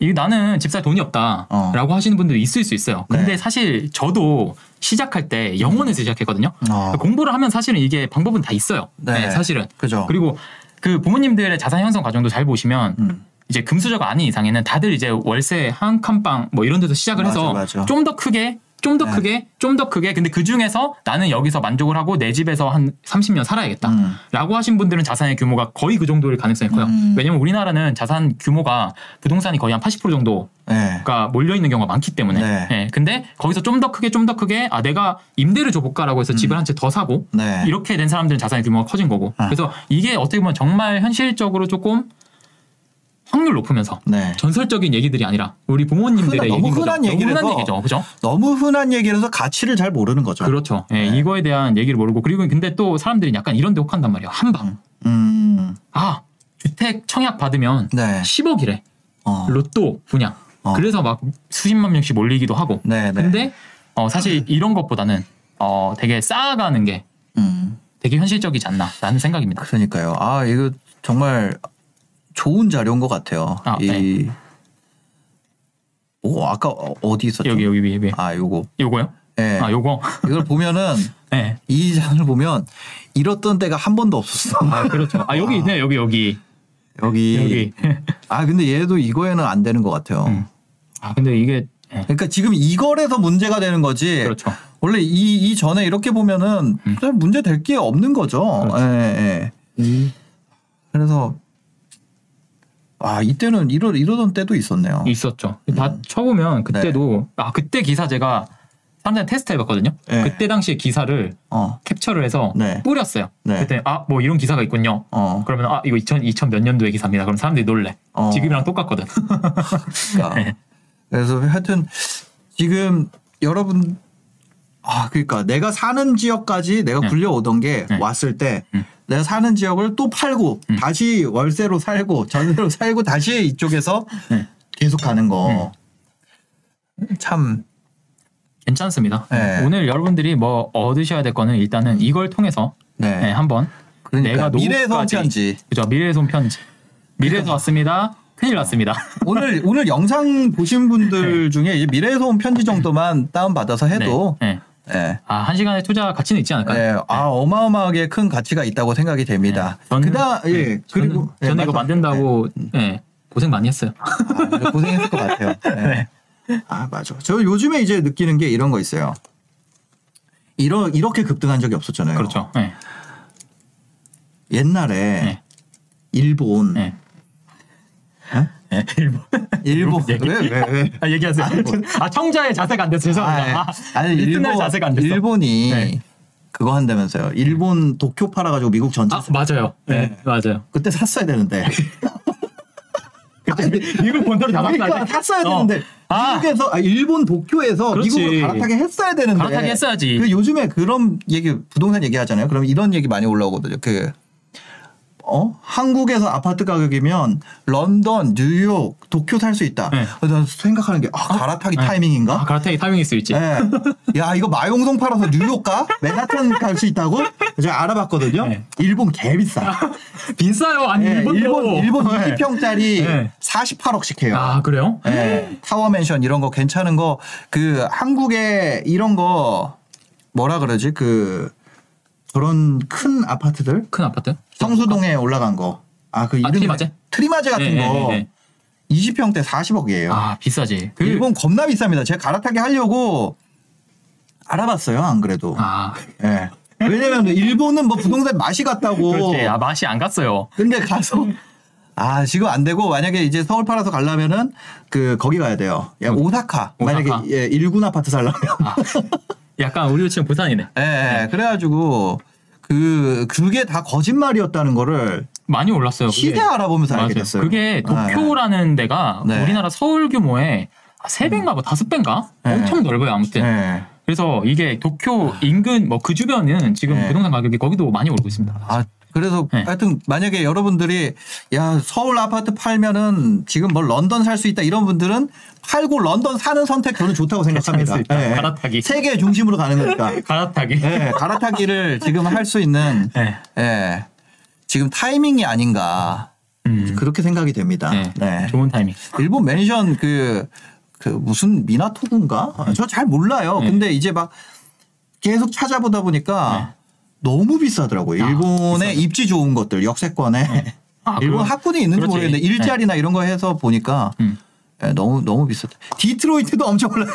이 나는 집살 돈이 없다라고 어. 하시는 분들이 있을 수 있어요. 근데 네. 사실 저도 시작할 때 영원에서 시작했거든요. 어. 공부를 하면 사실은 이게 방법은 다 있어요. 네. 네, 사실은. 그죠. 그리고 그 부모님들의 자산 형성 과정도 잘 보시면 음. 이제 금수저가 아닌 이상에는 다들 이제 월세 한 칸방 뭐 이런 데서 시작을 맞아, 해서. 좀 더 크게 좀더 네. 크게 좀 더 크게 근데 그 중에서 나는 여기서 만족을 하고 내 집에서 한 30년 살아야겠다. 음. 라고 하신 분들은 자산의 규모가 거의 그 정도일 가능성이 커요. 음. 왜냐면 우리나라는 자산 규모가 부동산이 거의 한 80% 정도가 네. 몰려 있는 경우가 많기 때문에. 네. 예, 근데 거기서 좀 더 크게 좀 더 크게 아 내가 임대를 줘볼까라고 해서 집을 한 채 더 사고 네. 이렇게 된 사람들은 자산의 규모가 커진 거고. 아. 그래서 이게 어떻게 보면 정말 현실적으로 조금 확률 높으면서 네. 전설적인 얘기들이 아니라 우리 부모님들의 흔한- 너무 거죠. 흔한 너무 얘기를 흔한 해서 얘기죠. 그죠? 너무 흔한 얘기라서 가치를 잘 모르는 거죠. 그렇죠. 예, 네. 이거에 대한 얘기를 모르고 그리고 근데 또 사람들이 약간 이런 데 혹한단 말이에요. 한방. 음. 아, 주택 청약 받으면 네. 10억이래. 어. 로또 분양. 어. 그래서 막 수십만 명씩 몰리기도 하고. 네, 네. 근데 어, 사실 이런 것보다는 어, 되게 쌓아가는 게 음. 되게 현실적이지 않나라는 생각입니다. 그러니까요. 아, 이거 정말 좋은 자료인 것 같아요. 아, 이 네. 오, 아까 어- 어디 있었죠? 여기 여기 위에 위에. 아, 요거. 요거요? 예. 아 요거. 이걸 보면은 (laughs) 네. 이 장을 보면 잃었던 때가 한 번도 없었어. 아 그렇죠. 아 여기 있네 여기 여기 여기. 여기. (laughs) 아 근데 얘도 이거에는 안 되는 것 같아요. 음. 아 근데 이게 예. 그러니까 지금 이걸에서 문제가 되는 거지. 그렇죠. 원래 이, 이 전에 이렇게 보면은 별 문제 될 게 없는 거죠. 음. 그렇죠. 예, 예. 그래서 아 이때는 이러 이러던 때도 있었네요. 있었죠. 다 쳐보면 그때도 아 그때 기사 제가 사람들한테 테스트 해봤거든요. 네. 그때 당시에 기사를 어, 캡처를 해서 네. 뿌렸어요. 네. 그때 아 뭐 이런 기사가 있군요. 어, 그러면 아 이거 2000 2000 몇 년도의 기사입니다. 그럼 사람들이 놀래. 어. 지금이랑 똑같거든. 그러니까. (laughs) 네. 그래서 하여튼 지금 여러분 아 그러니까 내가 사는 지역까지 내가 네. 굴려오던 게 네. 왔을 때 음. 내가 사는 지역을 또 팔고 음. 다시 월세로 살고 전세로 (laughs) 살고 다시 이쪽에서 네. 계속 가는 거. 참 괜찮습니다. 네. 오늘 여러분들이 뭐 얻으셔야 될 거는 일단은 이걸 통해서 네. 네, 한번 그러니까 내가 미래의 노후까지- 손편지. 그죠 미래의 손 편지. 미래에서 왔습니다. 큰일 났습니다. (laughs) 오늘 오늘 영상 보신 분들 중에 이제 미래에서 온 편지 정도만 다운 받아서 해도 네. 네. 예. 아, 한 시간의 투자 가치는 있지 않을까요? 예, 아 어마어마하게 큰 가치가 있다고 생각이 됩니다. 네. 저는- 그다 예 네, 그리고 저는, 저는 예, 이거 맞아. 만든다고 예, 고생 많이 했어요. 아, 고생했을 것 같아요. 예. (laughs) 아 맞아. 저 요즘에 이제 느끼는 게 이런 거 있어요. 이러 이렇게 급등한 적이 없었잖아요. 그렇죠. 예. 옛날에 네. 일본 예. 예? 예. 일본. 일본 (laughs) 얘기- 왜 왜 왜? 아, 얘기하세요. 아, 청자의 자세가 안 돼서 죄송합니다. 아, 아, 아니 리스너의 일본 자세가 안 됐어. 일본이 네. 그거 한다면서요. 일본 도쿄 팔아가지고 미국 전체 아, 맞아요. 네. 네. 맞아요. 그때 샀어야 되는데. (laughs) 미- 미국 본토로 다 그러니까 샀어야 어. 되는데 아. 미국에서 아, 일본 도쿄에서 그렇지. 미국으로 갈아타게 했어야 되는데 갈아타게 했어야지. 그 요즘에 그런 얘기 부동산 얘기하잖아요. 그럼 이런 얘기 많이 올라오거든요. 그 어? 한국에서 아파트 가격이면 런던, 뉴욕, 도쿄 살 수 있다. 네. 그래서 난 생각하는 게 아, 갈아타기 네. 타이밍인가? 아, 갈아타기 타이밍일 수 있지. 예. 야 이거 마용성 팔아서 뉴욕 가? 맨하튼 갈수 있다고? 제가 알아봤거든요. 네. 일본 개 비싸. (laughs) 비싸요. 아니, 예, 일본도. 일본 일본 네. 20평짜리 네. 48억씩 해요. 아, 그래요? 예. 타워 맨션 이런 거 괜찮은 거 그 한국에 이런 거 뭐라 그러지? 그 저런 큰 아파트들 큰 아파트? 성수동에 올라간 거. 아그 이름이 트리마제? 트리마제 같은 네, 거 네, 네, 네. 20평대 40억이에요. 아, 비싸지. 그, 일본 겁나 비쌉니다. 제가 갈아타기 하려고 알아봤어요. 안 그래도. 아, 예. 왜냐면 일본은 뭐 부동산 맛이 같다고. 그렇지. 아, 맛이 안 갔어요. 근데 가서 아 지금 안 되고 만약에 이제 서울 팔아서 가려면은 그 거기 가야 돼요. 야 오사카. 만약에 오사카. 예, 일군 아파트 살려면. 아, 약간 우리 지금 부산이네. 예, 예. 그래 가지고 그 그게 다 거짓말이었다는 거를 많이 올랐어요. 시세 알아보면서 알게 맞아요. 됐어요. 그게 도쿄라는 데가 네. 우리나라 서울 규모의 세 배인가 뭐 다섯 배인가 네. 엄청 넓어요 아무튼. 예. 그래서 이게 도쿄 인근 뭐 그 주변은 지금 네. 부동산 가격이 거기도 많이 오르고 있습니다. 아 그래서 네. 하여튼 만약에 여러분들이 야 서울 아파트 팔면은 지금 뭐 런던 살 수 있다 이런 분들은 팔고 런던 사는 선택 저는 좋다고 생각합니다. 예. 갈아타기. 세계 중심으로 가는 거니까. (laughs) 갈아타기. 예, 갈아타기를 지금 할 수 있는 네. 예, 지금 타이밍이 아닌가 음. 그렇게 생각이 됩니다. 네. 네. 좋은 타이밍. 일본 맨션 그, 그 무슨 미나토군가? 저잘 몰라요. 네. 근데 이제 막 계속 찾아보다 보니까 너무 비싸더라고요. 아, 일본의 입지 좋은 것들, 역세권에. 아, 일본 학군이 있는지 그렇지. 모르겠는데 일자리나 이런 거 해서 보니까 음. 예, 너무 너무 비쌌다. 디트로이트도 엄청 올라.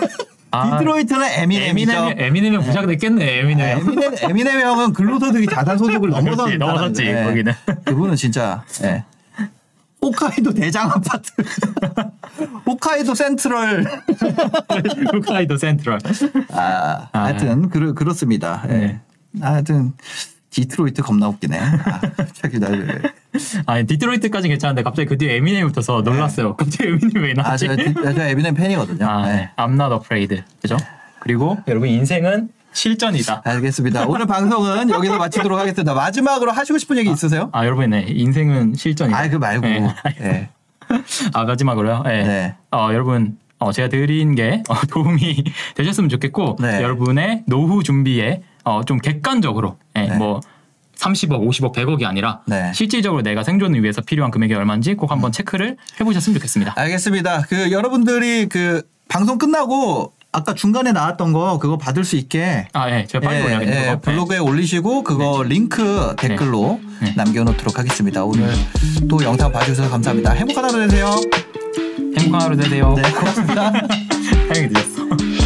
아, 디트로이트는 에미넴이죠. 에미넴 에미넴이 부자가 됐겠네 에미넴. 에미넴 에미넴 형은 근로소득이 자산 소득을 넘어서 그렇지, 넘어섰지, 거기는. 그분은 진짜 예. 홋카이도 대장 아파트, (laughs) 홋카이도 센트럴. (laughs) 홋카이도 센트럴. 아, 아, 하여튼 그렇 그렇습니다. 예. 네. 하여튼 디트로이트 겁나 웃기네. 아, 갑자기 나 아니 디트로이트까지 괜찮은데 갑자기 그 뒤에 에미넴이 붙어서 놀랐어요. 갑자기 에미넴 왜 아, 나왔지? 제가, 디- 제가 에미넴 팬이거든요. 아, 네. 네. I'm not afraid. 그죠? 그리고 여러분 인생은 실전이다. 알겠습니다. 오늘 방송은 여기서 마치도록 하겠습니다. 마지막으로 하시고 싶은 얘기 있으세요? 아 여러분 네 인생은 실전이다. 아, 그 말고. 네. 예. 아 마지막으로요. 네. 네. 어, 여러분 어, 제가 드린 게 어, 도움이 (laughs) 되셨으면 좋겠고 네. 여러분의 노후 준비에 어, 좀 객관적으로 예, 네. 뭐 30억, 50억, 100억이 아니라 네. 실질적으로 내가 생존을 위해서 필요한 금액이 얼마인지 꼭 한번 체크를 해보셨으면 좋겠습니다. 알겠습니다. 그 여러분들이 그 방송 끝나고 아까 중간에 나왔던 거 그거 받을 수 있게 아, 예. 제가 빨리 올려야겠네요. 예. 블로그에 올리시고 그거 링크 댓글로 네. 남겨놓도록 하겠습니다. 오늘 또 영상 봐주셔서 감사합니다. 행복한 하루 되세요. 행복한 하루 되세요. 네, 고맙습니다. (laughs) 다행히 늦었어.